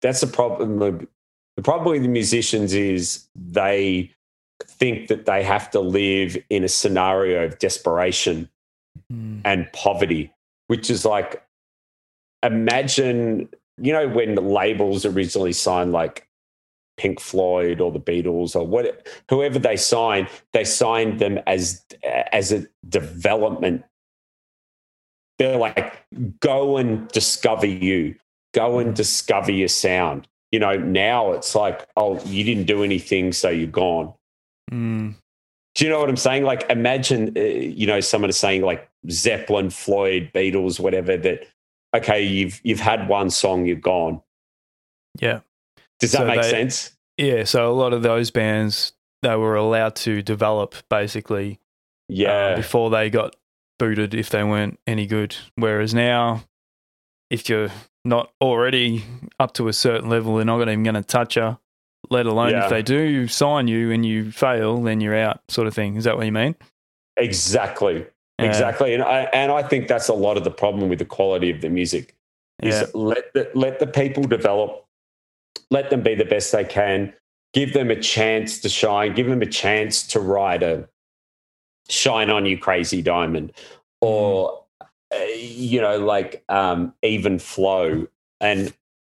That's the problem. The problem with the musicians is they think that they have to live in a scenario of desperation
Hmm.
and poverty, which is like, imagine, you know, when the labels originally signed like Pink Floyd or the Beatles or what, whoever they signed, they signed them as as a development. They're like, go and discover you, go and discover your sound. You know, now it's like, oh, you didn't do anything, so you're gone.
Hmm.
Do you know what I'm saying? Like, imagine, uh, you know, someone is saying like Zeppelin, Floyd, Beatles, whatever. That okay, you've you've had one song, you're gone.
Yeah.
Does that
So
make
they-
sense?
Yeah. So a lot of those bands they were allowed to develop basically uh,
Yeah,
before they got booted if they weren't any good. Whereas now, if you're not already up to a certain level, they're not even going to touch her. Let alone
Yeah.
if they do sign you and you fail, then you're out, sort of thing. Is that what you mean?
exactly,
Yeah.
exactly. And I and I think that's a lot of the problem with the quality of the music. Is
Yeah.
let the, let the people develop, let them be the best they can, give them a chance to shine, give them a chance to write a shine on you, crazy diamond, or uh, you know, like um, even flow, and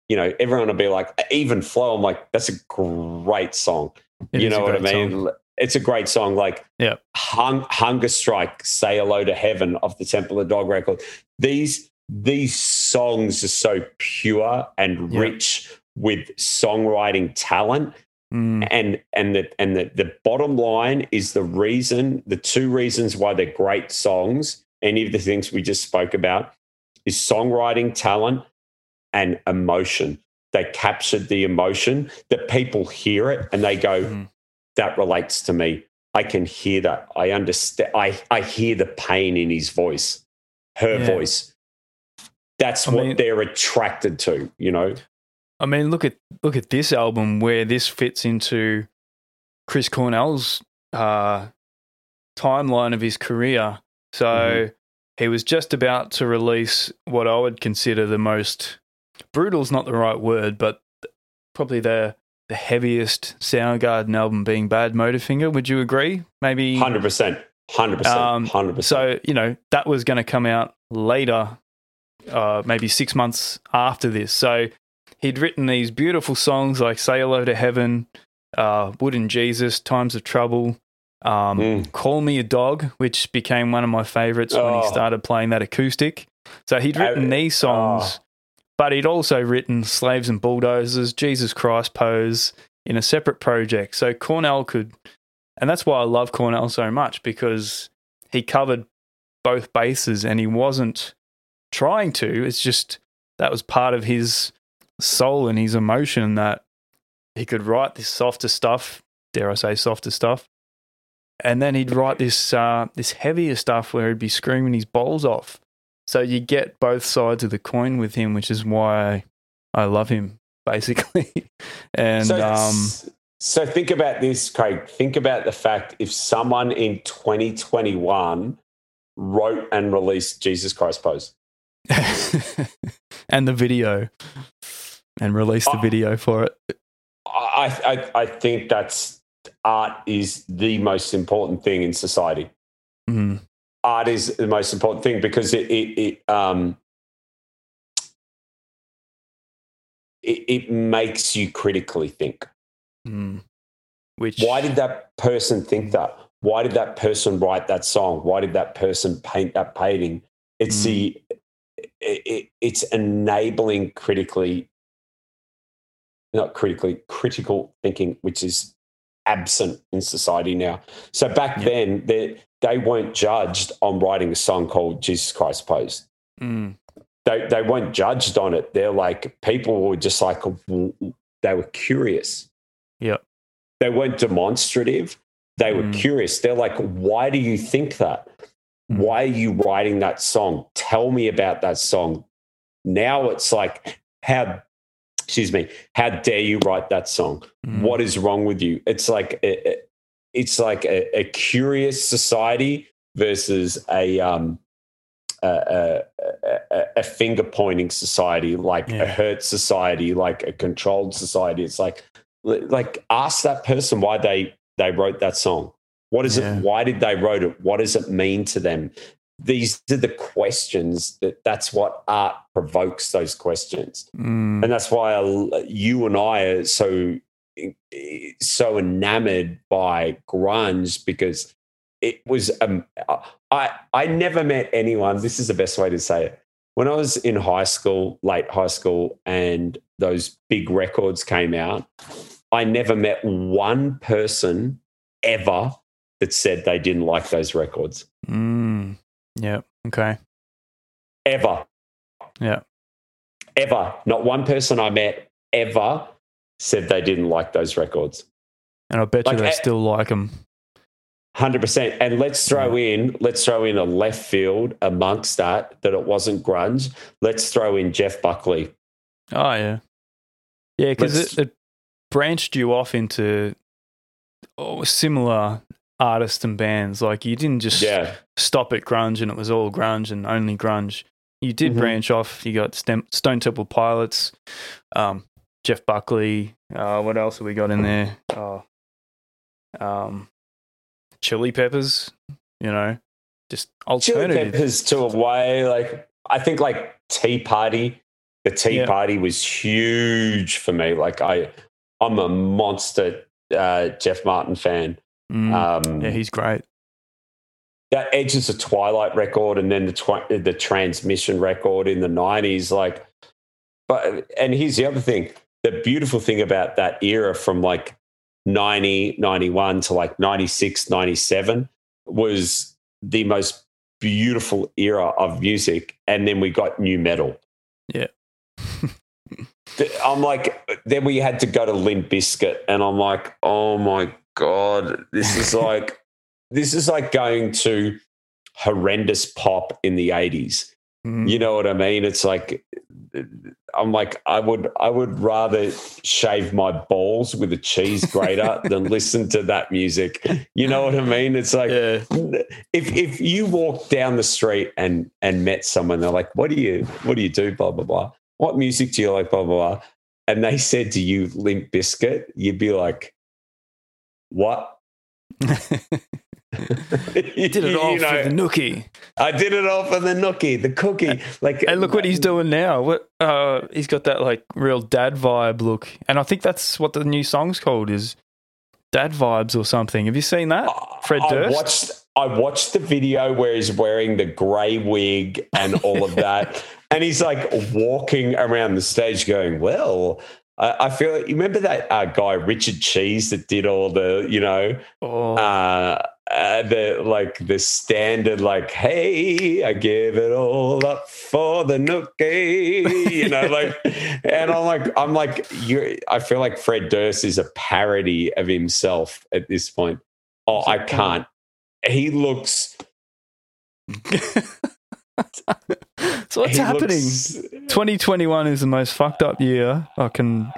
you know, everyone will be like even flow. I'm like, that's a great song.
It
you know what I mean?
song.
It's a great song. Like
Yeah.
Hung, Hunger Strike, Say Hello to Heaven off the Temple of Dog record. These these songs are so pure and
Yeah.
rich with songwriting talent.
Mm,
And and the and the, the bottom line is the reason, the two reasons why they're great songs, any of the things we just spoke about, is songwriting talent and emotion. They captured the emotion that people hear it and they go,
Mhm.
that relates to me. I can hear that. I understand. I, I hear the pain in his voice, her
Yeah.
voice. That's
I
what
mean-
they're attracted to, you know?
I mean, look at look at this album where this fits into Chris Cornell's uh, timeline of his career. So
Mhm.
he was just about to release what I would consider the most brutal is not the right word, but probably the the heaviest Soundgarden album being Badmotorfinger. Would you agree? Maybe
hundred percent, hundred percent, hundred percent.
Um, So you know that was going to come out later, uh, maybe six months after this. So he'd written these beautiful songs like "Say Hello to Heaven," uh, "Wooden Jesus," "Times of Trouble." Um,
Mm.
Call Me a Dog, which became one of my favorites when he
Oh.
started playing that acoustic. So he'd written
I-
these songs, but he'd also written Slaves and Bulldozers, Jesus Christ Pose in a separate project. So Cornell could, and that's why I love Cornell so much because he covered both bases and he wasn't trying to. It's just that was part of his soul and his emotion that he could write this softer stuff, dare I say, softer stuff. And then he'd write this uh, this heavier stuff where he'd be screaming his balls off. So you get both sides of the coin with him, which is why I love him, basically. and
so,
um,
so think about this, Craig. Think about the fact if someone in 2021 wrote and released Jesus Christ Pose.
and the video, and released the video for it.
I, I, I think that's art is the most important thing in society.
Mm,
Art is the most important thing because it, it, it um, it, it makes you critically think.
mm. Which
Why did that person think that? Why did that person write that song? Why did that person paint that painting? It's the it, it, it's enabling critically, not critically, critical thinking, which is absent in society now. So back
Yeah.
then, they they weren't judged on writing a song called Jesus Christ Pose.
Mm,
They they weren't judged on it. They're like people were just like they were curious
Yep.
they weren't demonstrative they were
Mm.
curious they're like why do you think that
Mm.
why are you writing that song tell me about that song now it's like how excuse me how dare you write that song?
Mm,
what is wrong with you? It's like a, it's like a, a curious society versus a um a, a, a, a finger pointing society like
Yeah.
a hurt society like a controlled society. It's like like ask that person why they they wrote that song. What is
Yeah.
it why did they wrote it? What does it mean to them these are the questions that that's what art provokes those questions
mm,
and that's why I, you and I are so so enamored by grunge because it was um, I I never met anyone. This is the best way to say it. When I was in high school, late high school, and those big records came out, I never met one person ever that said they didn't like those records.
mm. Yep. Okay.
Ever.
Yeah.
Ever. Not one person I met ever said they didn't like those records.
And I bet
Like,
you they
eh,
still like them.
Hundred percent. And let's throw in, let's throw in a left field amongst that that it wasn't grunge. Let's throw in Jeff Buckley.
Oh yeah, yeah, because it, it branched you off into oh, similar artists and bands. Like you didn't just
Yeah,
stop at grunge and it was all grunge and only grunge. You did
Mhm.
branch off. You got Stem- Stone Temple Pilots, um, Jeff Buckley. Uh, what else have we got in there? Oh, um, Chili Peppers. You know, just alternative. Chili.
Peppers to a way. Like I think, like Tea Party. The Tea
Yeah.
Party was huge for me. Like I, I'm a monster uh, Jeff Martin fan.
Mm,
Um,
yeah, he's great.
that Edges of Twilight record and then the tw- the Transmission record in the nineties. Like, but and here's the other thing: the beautiful thing about that era from like 90, 91 to like 96, 97 was the most beautiful era of music. And then we got nu metal.
Yeah.
I'm like, then we had to go to Limp Bizkit, and I'm like, oh my god, this is like, this is like going to horrendous pop in the 80s.
Mm,
You know what I mean? It's like, I'm like, I would, I would rather shave my balls with a cheese grater than listen to that music. You know what I mean? It's like,
yeah.
if if you walk down the street and and met someone, they're like, "What do you what do you do?" Blah blah blah. What music do you like? Blah blah blah. and they said to you Limp Bizkit, you'd be like, "What?"
you did it all
You know,
for the nookie.
I did it all for the nookie, the cookie. Like,
And look what he's doing now. What uh, he's got that like real dad vibe look, and I think that's what the new song's called is dad vibes or something. Have you seen that? Fred
I
Durst?
watched. I watched the video where he's wearing the grey wig and all of that, and he's like walking around the stage, going, "Well." I I feel like you remember that uh, guy Richard Cheese that did all the you know
Oh,
uh, uh, the like the standard like hey I give it all up for the nookie you know like and I'm like I'm like you I feel like Fred Durst is a parody of himself at this point. Oh I can't. He looks
so what's
he
happening?
looks-
2021 is the most fucked up year I can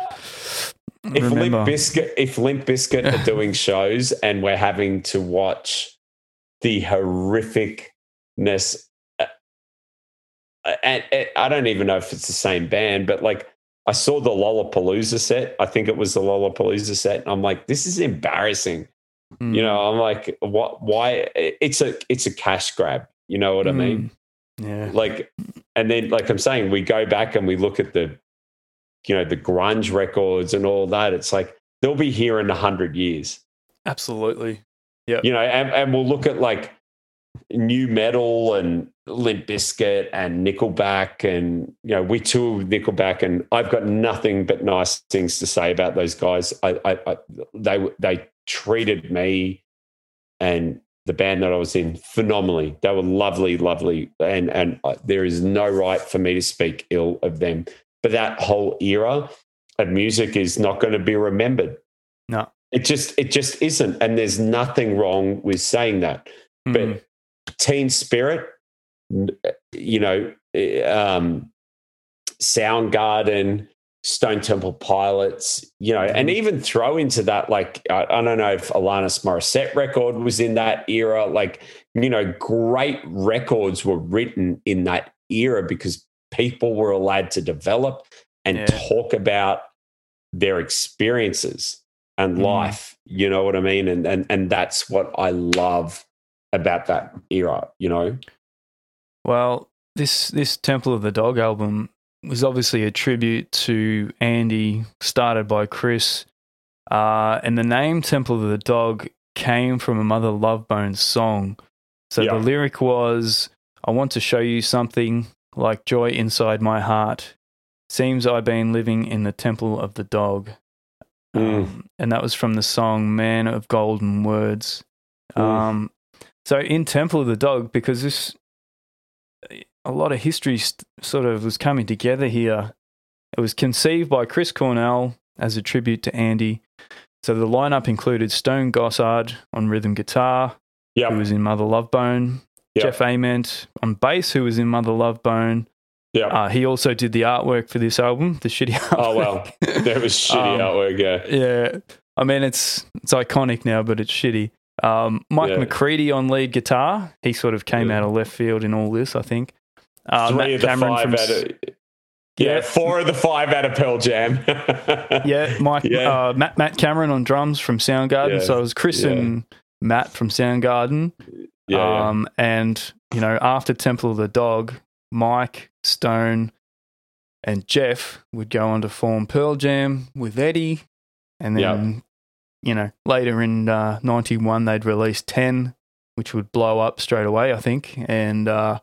if
remember.
Limp Bizkit if Limp Bizkit are doing shows and we're having to watch the horrificness uh, and, and I don't even know if it's the same band, but like I saw the Lollapalooza set. I think it was the Lollapalooza set. And I'm like, this is embarrassing.
Mm.
You know, I'm like, what why it's a it's a cash grab. You know what I mean?
Yeah.
like and then like i'm saying we go back and we look at the you know the grunge records and all that it's like they'll be here in a hundred years
Absolutely. Yeah.
You know and, and we'll look at like nu metal and Limp Bizkit and nickelback and you know we toured with nickelback and i've got nothing but nice things to say about those guys i, I, I they they treated me and the band that I was in phenomenally. They were lovely, lovely, and and uh, there is no right for me to speak ill of them. But that whole era of music is not going to be remembered.
No.
it just it just isn't, and there's nothing wrong with saying that.
Mm.
But Teen Spirit, you know, eh, um, Soundgarden, Stone Temple Pilots, you know, and even throw into that, like, I, I don't know if Alanis Morissette record was in that era. Like, you know, great records were written in that era because people were allowed to develop and
Yeah.
talk about their experiences and
Mm.
life. You know what I mean? And and and that's what I love about that era, you know?
Well, this this Temple of the Dog album was obviously a tribute to Andy, started by Chris, uh, and the name Temple of the Dog came from a Mother Love Bone's song. So
Yeah.
the lyric was, "I want to show you something like joy inside my heart. Seems I've been living in the Temple of the Dog."
Mm.
Um, and that was from the song "Man of Golden Words."
Mm.
Um, so in Temple of the Dog, because this a lot of history st- sort of was coming together here. It was conceived by Chris Cornell as a tribute to Andy. So the lineup included Stone Gossard on rhythm guitar,
Yeah.
who was in Mother Love Bone,
Yep.
Jeff Ament on bass, who was in Mother Love Bone.
Yeah.
Uh, he also did the artwork for this album, the shitty artwork.
oh well. There was shitty
Um,
artwork, yeah.
Yeah, I mean it's it's iconic now, but it's shitty. Um, Mike
Yeah.
McCready on lead guitar. He sort of came
Yeah.
out of left field in all this, I think. Uh,
Three
Matt
of the
Cameron
five
from
out
S-
of yeah,
Yeah.
four of the five out of Pearl Jam.
yeah, Mike
Yeah.
Uh, Matt Matt Cameron on drums from Soundgarden.
Yeah.
So it was Chris
Yeah.
and Matt from Soundgarden.
yeah, yeah.
Um, and you know after Temple of the Dog, Mike Stone and Jeff would go on to form Pearl Jam with Eddie, and then you know later in uh, '91 they'd release Ten, which would blow up straight away, I think, and. Uh,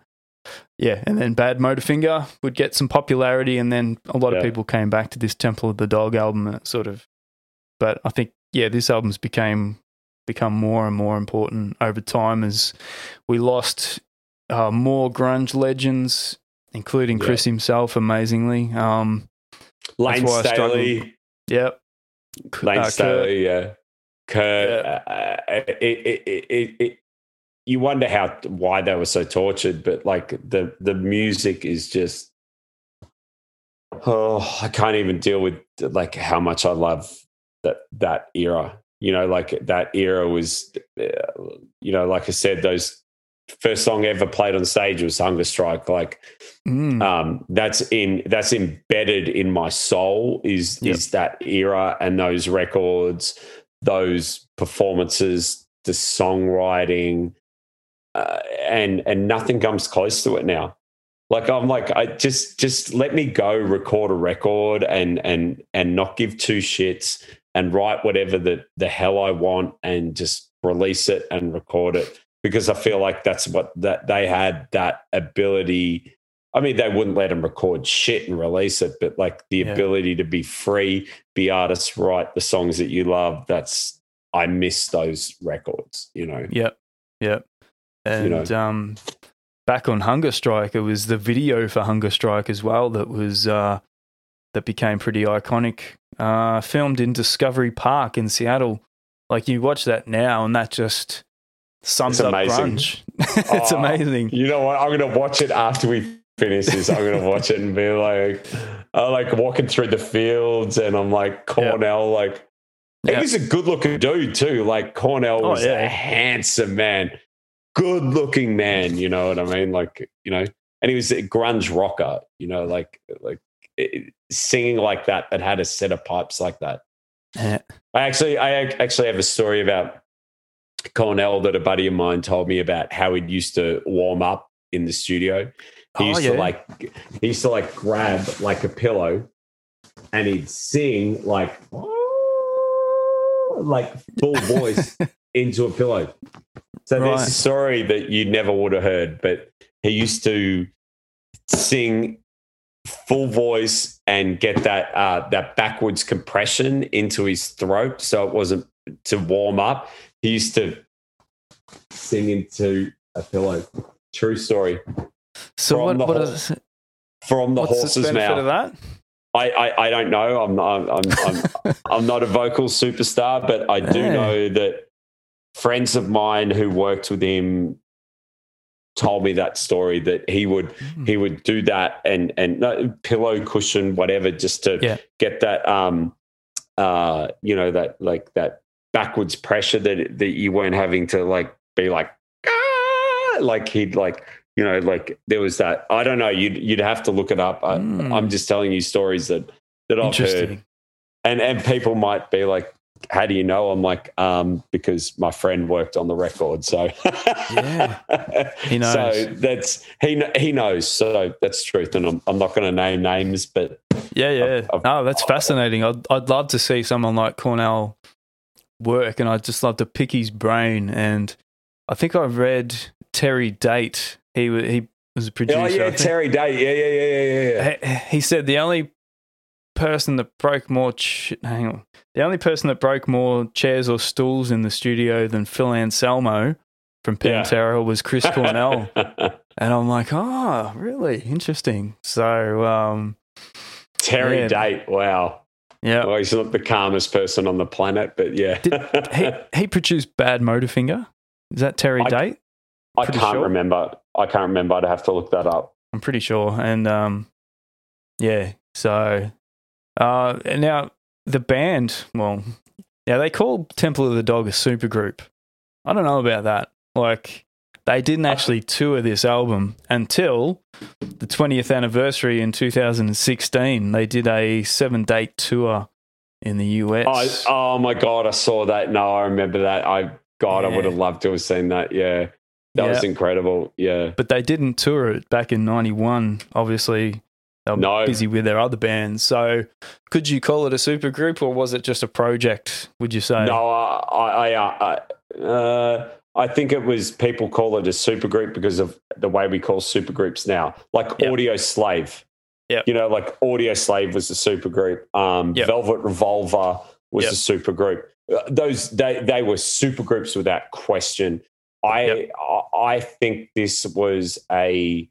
yeah, and then Badmotorfinger would get some popularity, and then a lot of people came back to this Temple of the Dog album, and sort of. But I think, yeah, this album's became become more and more important over time as we lost uh, more grunge legends, including
Yeah.
Chris himself, amazingly. Um,
Lane
why I struggled.
Staley,
yep.
Lane
Uh, Kurt.
Staley, yeah. Kurt, uh, it, it, it, it, it, you wonder how why they were so tortured, but like the the music is just oh, I can't even deal with like how much I love that that era. You know, like that era was, you know, like I said, those first song ever played on stage was Hunger Strike. Like
Mm.
um, that's in that's embedded in my soul is
Yep.
is that era and those records, those performances, the songwriting, uh, and and nothing comes close to it now. Like I'm like I just just let me go record a record and and and not give two shits and write whatever the the hell I want and just release it and record it because I feel like that's what that they had that ability. I mean, they wouldn't let them record shit and release it, but like the
Yeah.
ability to be free, be artists, write the songs that you love. That's I miss those records. You know,
Yep. Yep. And
know.
um, back on Hunger Strike, it was the video for Hunger Strike as well that was uh, that became pretty iconic. Uh, filmed in Discovery Park in Seattle. Like you watch that now, and that just sums
It's
up
amazing.
grunge. it's
Oh,
amazing.
You know what? I'm gonna watch it after we finish this. I'm gonna watch it and be like, I like walking through the fields, and I'm like Cornell. Like he was a good looking dude too. Like Cornell
Oh,
was
yeah.
a handsome man, good looking man. You know what I mean? Like you know, and he was a grunge rocker. You know, like like it, singing like that, but had a set of pipes like that. I actually, I actually have a story about Cornell that a buddy of mine told me about how he'd used to warm up in the studio. He
Oh,
used
yeah.
to like, he used to like grab like a pillow, and he'd sing like, like full voice into a pillow. So there's
Right.
a story that you never would have heard, but he used to sing full voice and get that uh, that backwards compression into his throat, so it wasn't to warm up. He used to sing into a pillow. True story
So
From
what?
the
what
horse-
is,
from the
what's the
horse's
benefit of
mouth.
that?
I, I I don't know. I'm I'm I'm, I'm, I'm not a vocal superstar, but I do know that friends of mine who worked with him told me that story that he would
Hmm.
he would do that and and no, pillow cushion whatever just to
Yeah.
get that um uh you know that like that backwards pressure that that you weren't having to like be like ah! like he'd like you know like there was that I don't know you'd you'd have to look it up I,
Mm.
I'm just telling you stories that that I've heard and and people might be like how do you know i'm like um because my friend worked on the record so
Yeah. He knows.
so that's he he knows so that's truth and i'm, I'm not going to name names but
Yeah, yeah.
I've-
no, that's fascinating. I'd I'd love to see someone like Cornell work, and I'd just love to pick his brain. And I think I read Terry Date. He he was a producer.
oh yeah terry Date. yeah yeah yeah yeah yeah yeah
He- He said the only person that broke more. Ch- hang on. The only person that broke more chairs or stools in the studio than Phil Anselmo from
Yeah.
Pantera was Chris Cornell. and I'm like, oh, really interesting. So, um,
terry
Yeah.
date wow
yeah.
well he's not the calmest person on the planet but yeah
Did- he he produced Badmotorfinger. Is that Terry
I-
Date?
i
pretty
can't
sure.
remember i can't remember i'd have to look that up
I'm pretty sure. And um, yeah. So uh, and now the band. Well, yeah, they call Temple of the Dog a supergroup. I don't know about that. Like they didn't actually tour this album until the 20th anniversary in 2016. They did a seven date tour in the US.
Oh, oh my god, I saw that. No, I remember that. I God, I would have loved to have seen that. Yeah. That was incredible. Yeah.
but they didn't tour it back in 91 obviously they were
No.
busy with their other bands so could you call it a supergroup or was it just a project would you say
No, I I I, I, uh, I think it was people call it a supergroup because of the way we call supergroups now. Like
Yep.
Audioslave.
Yep.
You know, like Audioslave was a supergroup. Um,
Yep.
Velvet Revolver was
Yep.
a supergroup. Uh, Those they they were supergroups without question. I I think this was a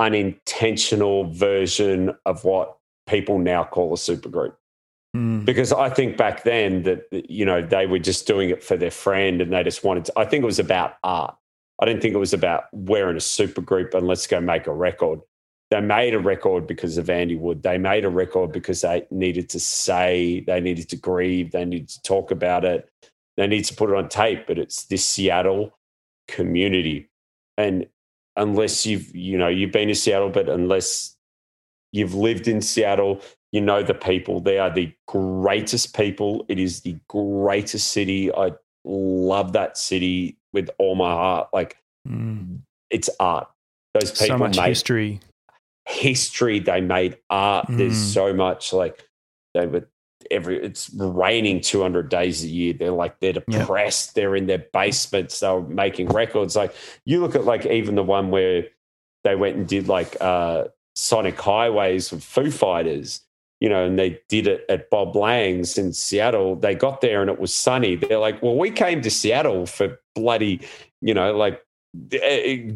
unintentional version of what people now call a supergroup
Mm,
because I think back then that you know they were just doing it for their friend and they just wanted to. I think it was about art. I didn't think it was about we're in a supergroup and let's go make a record. They made a record because of Andy Wood. They made a record because they needed to say, they needed to grieve, they needed to talk about it, they need to put it on tape. But it's this Seattle community. And unless you've, you know, you've been to Seattle, but unless you've lived in Seattle, you know the people. They are the greatest people. It is the greatest city. I love that city with all my heart. Like
Mm.
it's art. Those people
So much
made
history.
history. They made art. There's
Mm.
so much like they were every. It's raining 200 days a year. They're like they're
Yeah.
depressed. They're in their basements. They're making records. Like you look at like even the one where they went and did like uh Sonic Highways with Foo Fighters. You know, and they did it at Bob Lang's in Seattle. They got there and it was sunny. They're like, well, we came to Seattle for bloody, you know, like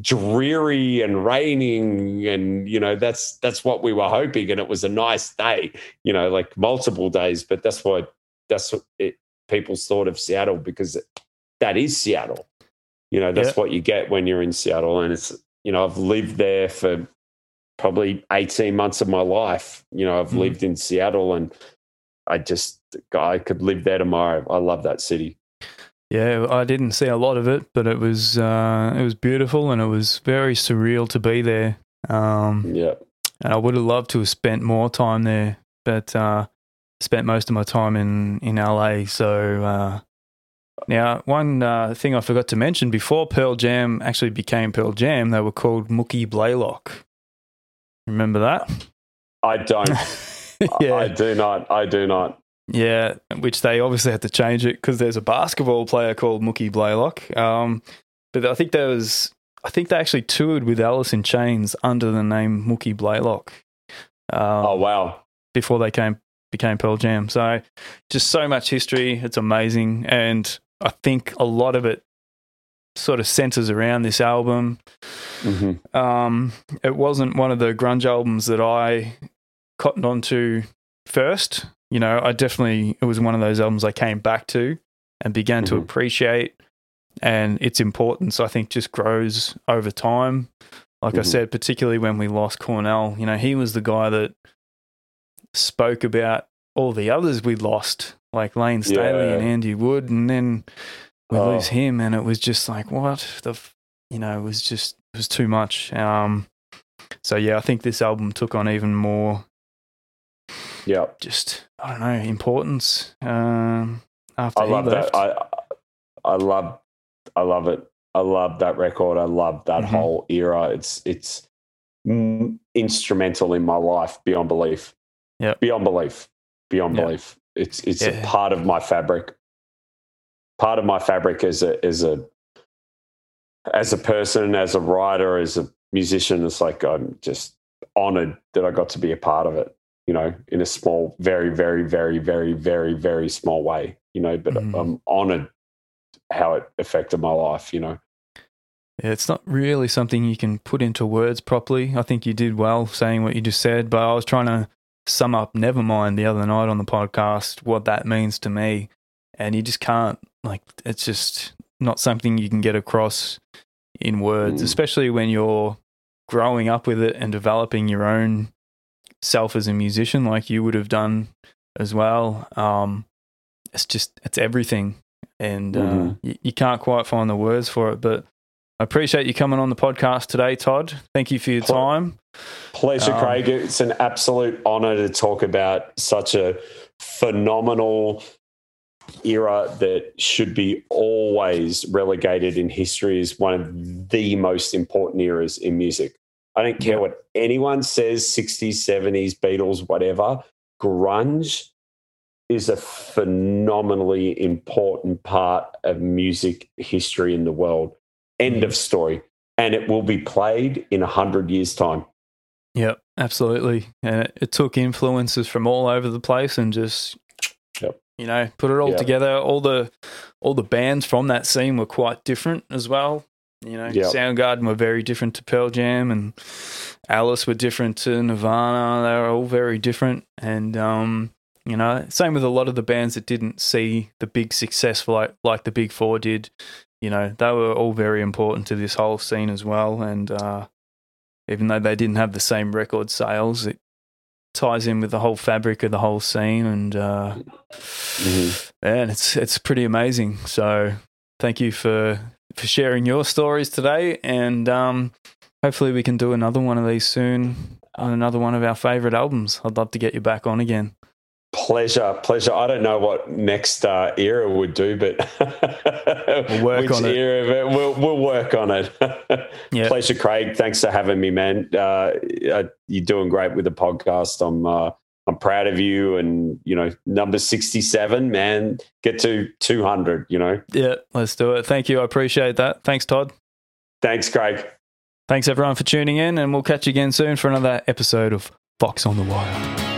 dreary and raining and you know that's that's what we were hoping and it was a nice day you know like multiple days but that's why that's what it people thought of seattle because it, that is seattle you know that's
Yeah.
what you get when you're in seattle and it's you know i've lived there for probably 18 months of my life you know i've
Mhm.
lived in seattle and i just i could live there tomorrow i love that city
Yeah, I didn't see a lot of it, but it was uh, it was beautiful and it was very surreal to be there. Um,
yeah
and I would have loved to have spent more time there, but uh, spent most of my time in in LA. So uh, now, one uh, thing I forgot to mention before Pearl Jam actually became Pearl Jam, they were called Mookie Blaylock. Remember that?
i don't
yeah,
i do not i do not
yeah. Which they obviously had to change it because there's a basketball player called Mookie Blaylock. Um, but I think there was, I think they actually toured with Alice in Chains under the name Mookie Blaylock. Um,
oh wow
before they came became Pearl Jam. So just so much history. It's amazing, and I think a lot of it sort of centers around this album.
hmm
Um, it wasn't one of the grunge albums that I cottoned onto first. You know, I definitely it was one of those albums I came back to and began to
Mhm.
appreciate, and its importance I think just grows over time. Like I
Mhm.
said, particularly when we lost Cornell, you know, he was the guy that spoke about all the others we lost, like Layne Staley
Yeah.
and Andy Wood, and then we
Oh.
lose him, and it was just like, what the, f-? you know, it was just it was too much. Um, so yeah, I think this album took on even more,
yeah
just I don't know, importance. Um, after
I love
left.
that. I I love I love it. I love that record. I love that
Mhm.
whole era. It's it's instrumental in my life beyond belief.
Yeah.
Beyond belief. Beyond
Yep.
belief. It's it's
Yeah.
a part of my fabric. Part of my fabric as a as a as a person, as a writer, as a musician. It's like I'm just honored that I got to be a part of it. You know, in a small, very, very, very, very, very, very small way. You know, but
Mhm.
I'm honored how it affected my life. You know.
Yeah, it's not really something you can put into words properly. I think you did well saying what you just said, but I was trying to sum up Nevermind the other night on the podcast, what that means to me. And you just can't, like, it's just not something you can get across in words,
Mm.
especially when you're growing up with it and developing your own self as a musician, like you would have done as well. Um, it's just, it's everything. And uh,
Mhm.
you, you can't quite find the words for it, but I appreciate you coming on the podcast today, Todd. Thank you for your time.
Pleasure,
Um,
Craig. It's an absolute honor to talk about such a phenomenal era that should be always relegated in history as one of the most important eras in music. I don't care what anyone says 60s, 70s, Beatles, whatever. Grunge is a phenomenally important part of music history in the world. End
Mhm.
of story. And it will be played in a hundred years' time.
Yep, absolutely. And it, it took influences from all over the place and just,
Yep.
you know, put it all
Yep.
together. All the all the bands from that scene were quite different as well. You know,
Yep.
Soundgarden were very different to Pearl Jam, and Alice were different to Nirvana. They were all very different, and um, you know, same with a lot of the bands that didn't see the big success like like the Big Four did. You know, they were all very important to this whole scene as well, and uh, even though they didn't have the same record sales, it ties in with the whole fabric of the whole scene, and uh,
Mhm.
and it's it's pretty amazing. So thank you for for sharing your stories today. And um, hopefully, we can do another one of these soon on another one of our favorite albums. I'd love to get you back on again.
Pleasure, pleasure. I don't know what next uh, era would do, but
we'll work on it.
We'll we'll work on it.
yeah.
Pleasure, Craig. Thanks for having me, man. Uh, you're doing great with the podcast. I'm uh, I'm proud of you. And you know, number 67, man, get to 200. You know.
Yeah, let's do it. Thank you. I appreciate that. Thanks, Todd.
Thanks, Craig.
Thanks everyone for tuning in, and we'll catch you again soon for another episode of Fox on the Wire.